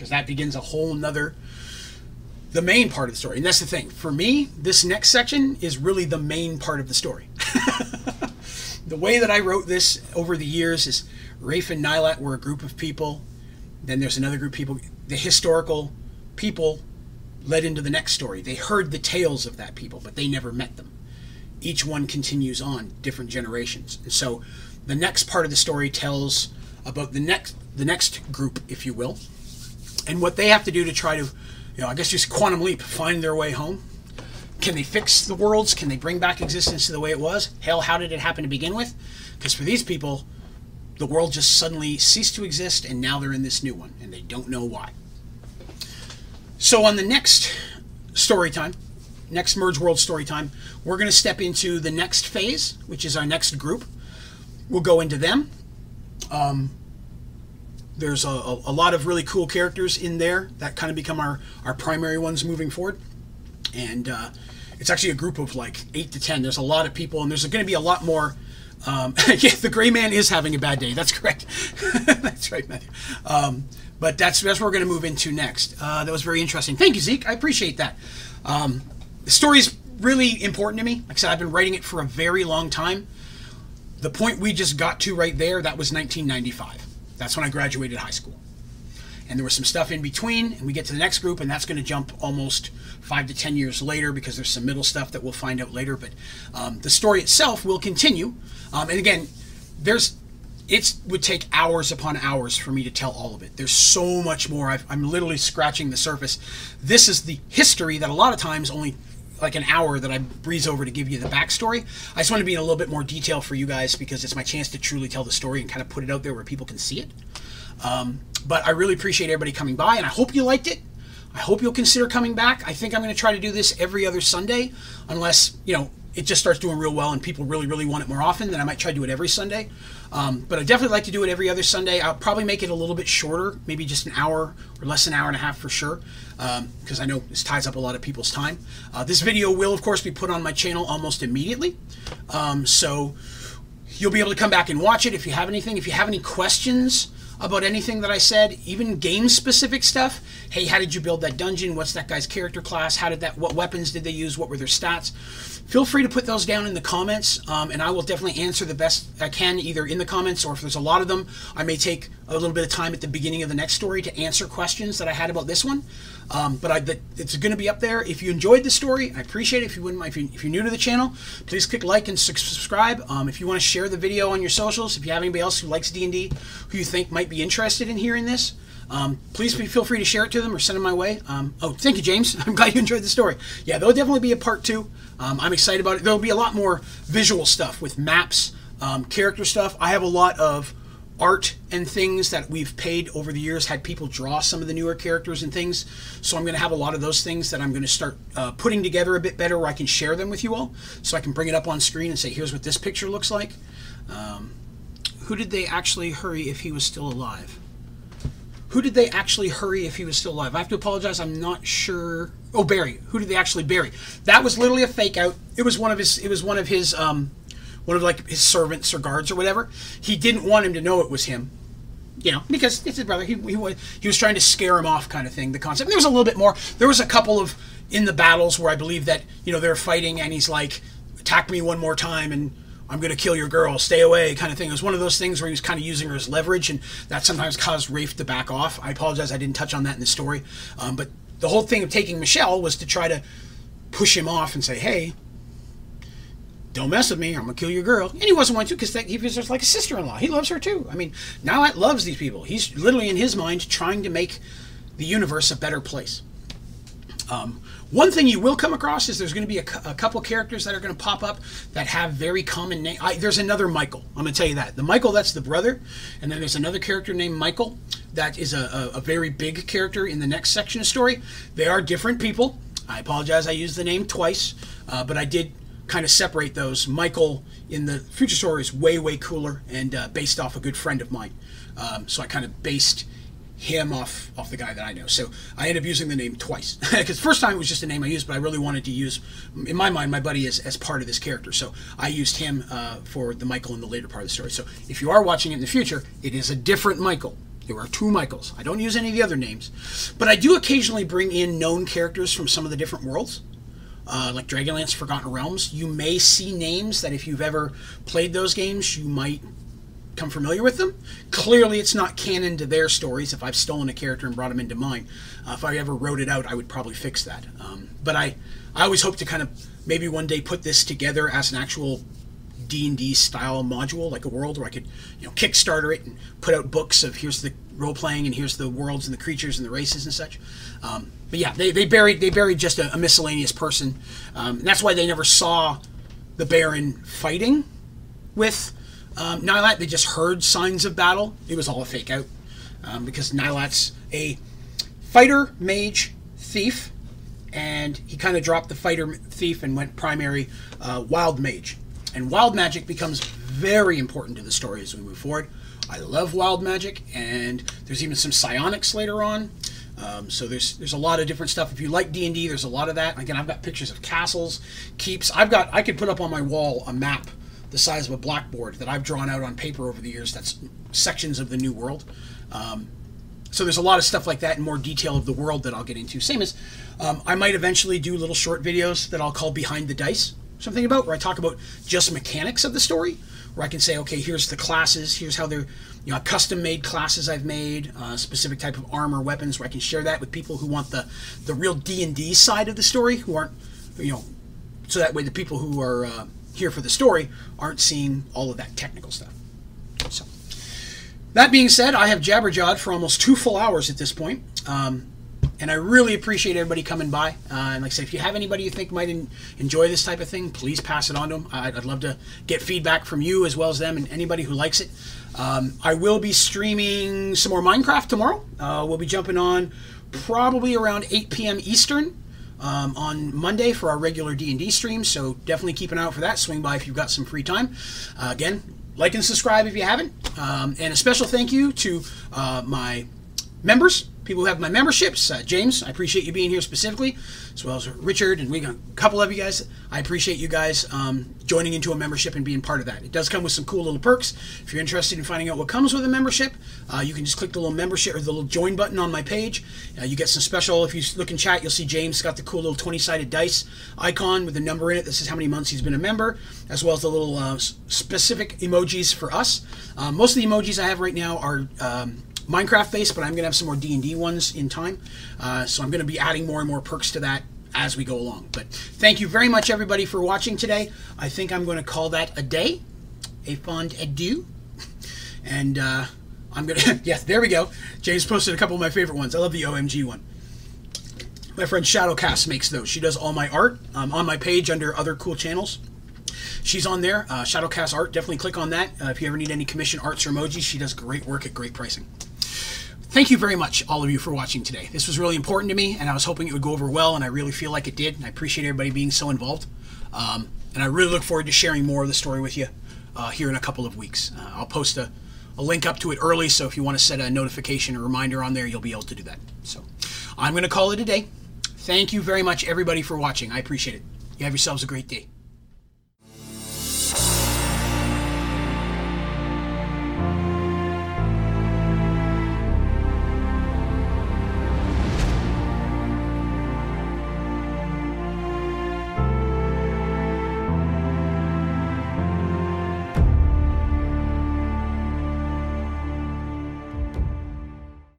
because that begins a whole nother the main part of the story. And that's the thing. For me this next section is really the main part of the story. The way that i wrote this over the years is rafe and nilat were a group of people. Then there's another group of people. The historical people led into the next story. They heard the tales of that people but they never met them. Each one continues on different generations. And so the next part of the story tells about the next the next group if you will and what they have to do to try to, you know, I guess just quantum leap, find their way home. Can they fix the worlds? Can they bring back existence to the way it was? Hell, how did it happen to begin with? Because for these people, the world just suddenly ceased to exist and now they're in this new one and they don't know why. So on the next story time, next Merge World story time, we're going to step into the next phase, which is our next group. We'll go into them. Um, there's a, a, lot of really cool characters in there that kind of become our, our primary ones moving forward. And uh, it's actually a group of like eight to ten. There's a lot of people, and there's going to be a lot more. Um, yeah, the gray man is having a bad day. That's correct. that's right, Matthew. Um, but that's that's what we're going to move into next. Uh, that was very interesting. Thank you, Zeke. I appreciate that. Um, the story's really important to me. Like I said, I've been writing it for a very long time. The point we just got to right there, that was 1995. That's when I graduated high school. And there was some stuff in between, and we get to the next group, and that's going to jump almost five to ten years later because there's some middle stuff that we'll find out later. But um, the story itself will continue. Um, and again, there's it would take hours upon hours for me to tell all of it. There's so much more. i am literally scratching the surface. This is the history that a lot of times only like an hour that I breeze over to give you the backstory. I just want to be in a little bit more detail for you guys because it's my chance to truly tell the story and kind of put it out there where people can see it. Um, but I really appreciate everybody coming by, and I hope you liked it. I hope you'll consider coming back. I think I'm going to try to do this every other Sunday, unless you know it just starts doing real well and people really, really want it more often. Then I might try to do it every Sunday. Um, but I definitely like to do it every other Sunday. I'll probably make it a little bit shorter, maybe just an hour or less than an hour and a half for sure, because um, I know this ties up a lot of people's time. Uh, this video will, of course, be put on my channel almost immediately. Um, so you'll be able to come back and watch it if you have anything. If you have any questions, about anything that I said, even game specific stuff. Hey, how did you build that dungeon? What's that guy's character class? How did that? What weapons did they use? What were their stats? Feel free to put those down in the comments, um, and I will definitely answer the best I can, either in the comments or if there's a lot of them, I may take a little bit of time at the beginning of the next story to answer questions that I had about this one. Um, but I, it's going to be up there. If you enjoyed the story, I appreciate it. If you wouldn't mind, if, you, you're new to the channel, please click like and subscribe. Um, if you want to share the video on your socials, if you have anybody else who likes D&D who you think might be interested in hearing this, um, please feel free to share it to them or send them my way. Um, oh, thank you, James. I'm glad you enjoyed the story. Yeah, there'll definitely be a part two. Um, I'm excited about it. There'll be a lot more visual stuff with maps, um, character stuff. I have a lot of art and things that we've paid over the years had people draw some of the newer characters and things. So I'm going to have a lot of those things that I'm going to start uh, putting together a bit better where I can share them with you all. So I can bring it up on screen and say, here's what this picture looks like. Um, who did they actually hurry if he was still alive? Who did they actually hurry if he was still alive? I have to apologize. I'm not sure. Oh, Barry. Who did they actually bury? That was literally a fake out. It was one of his. It was one of his. Um, one of like his servants or guards or whatever. He didn't want him to know it was him. You know, because it's his brother. He, he, was, he was trying to scare him off, kind of thing. The concept. There was a little bit more. There was a couple of in the battles where I believe that you know they're fighting and he's like, attack me one more time and I'm going to kill your girl, stay away, kind of thing. It was one of those things where he was kind of using her as leverage, and that sometimes caused Rafe to back off. I apologize, I didn't touch on that in the story. Um, but the whole thing of taking Michelle was to try to push him off and say, hey, don't mess with me, I'm gonna kill your girl. And he wasn't going to because he was just like a sister-in-law. He loves her too. I mean, Nilat loves these people. He's literally in his mind trying to make the universe a better place. Um, one thing you will come across is there's going to be a, a couple characters that are going to pop up that have very common names. There's another Michael. I'm going to tell you that. The Michael, that's the brother. And then there's another character named Michael that is a, a, a very big character in the next section of story. They are different people. I apologize, I used the name twice, uh, but I did kind of separate those. Michael in the future story is way, way cooler and uh, based off a good friend of mine. Um, so I kind of based him off off the guy that I know. So I ended up using the name twice because first time it was just a name I used, but I really wanted to use, in my mind, my buddy as, as part of this character. So I used him uh, for the Michael in the later part of the story. So if you are watching it in the future, it is a different Michael. There are two Michaels. I don't use any of the other names, but I do occasionally bring in known characters from some of the different worlds. Uh, like Dragonlance Forgotten Realms, you may see names that if you've ever played those games, you might come familiar with them. Clearly, it's not canon to their stories. If I've stolen a character and brought them into mine, uh, if I ever wrote it out, I would probably fix that. Um, but I, I always hope to kind of maybe one day put this together as an actual D and D style module, like a world where I could, you know, Kickstarter it and put out books of here's the role playing and here's the worlds and the creatures and the races and such. Um, but yeah, they, they buried they buried just a, a miscellaneous person, um, that's why they never saw the Baron fighting with um, Nilat, they just heard signs of battle. It was all a fake out um, because Nilat's a fighter, mage, thief, and he kind of dropped the fighter thief and went primary uh, wild mage. And wild magic becomes very important to the story as we move forward. I love wild magic, and there's even some psionics later on. Um, so there's there's a lot of different stuff. If you like D and D, there's a lot of that. Again, I've got pictures of castles, keeps. I've got I could put up on my wall a map the size of a blackboard that I've drawn out on paper over the years. That's sections of the New World. Um, so there's a lot of stuff like that in more detail of the world that I'll get into. Same as um, I might eventually do little short videos that I'll call Behind the Dice, something about where I talk about just mechanics of the story, where I can say, okay, here's the classes, here's how they're, you know, custom made classes I've made, uh, specific type of armor, weapons, where I can share that with people who want the the real D and D side of the story, who aren't, you know, so that way the people who are uh, here for the story aren't seeing all of that technical stuff. So, that being said, I have jabberjawed for almost two full hours at this point. Um, and I really appreciate everybody coming by. Uh, and like I say, if you have anybody you think might enjoy this type of thing, please pass it on to them. I'd, I'd, love to get feedback from you as well as them and anybody who likes it. Um, I will be streaming some more Minecraft tomorrow. Uh, we'll be jumping on probably around 8 p.m. Eastern um, on Monday for our regular D&D stream, so definitely keep an eye out for that. Swing by if you've got some free time. Uh, again, like and subscribe if you haven't. Um, and a special thank you to uh, my members people who have my memberships. Uh, James, I appreciate you being here specifically, as well as Richard, and we got a couple of you guys. I appreciate you guys um, joining into a membership and being part of that. It does come with some cool little perks. If you're interested in finding out what comes with a membership, uh, you can just click the little membership or the little join button on my page. Uh, you get some special. If you look in chat, you'll see James got the cool little 20-sided dice icon with the number in it. This is how many months he's been a member, as well as the little uh, specific emojis for us. Uh, most of the emojis I have right now are. Um, Minecraft based, but I'm going to have some more D&D ones in time. Uh, so I'm going to be adding more and more perks to that as we go along. But thank you very much, everybody, for watching today. I think I'm going to call that a day, a fond adieu. And uh, I'm going to, yes, there we go. James posted a couple of my favorite ones. I love the OMG one. My friend Shadowcast makes those. She does all my art um, on my page under other cool channels. she's on there. Uh, Shadowcast Art. Definitely click on that uh, if you ever need any commission arts or emojis. She does great work at great pricing. Thank you very much, all of you, for watching today. This was really important to me, and I was hoping it would go over well, and I really feel like it did. And I appreciate everybody being so involved. Um, and I really look forward to sharing more of the story with you uh, here in a couple of weeks. Uh, I'll post a, a link up to it early, so if you want to set a notification or reminder on there, you'll be able to do that. So I'm going to call it a day. Thank you very much, everybody, for watching. I appreciate it. You have yourselves a great day.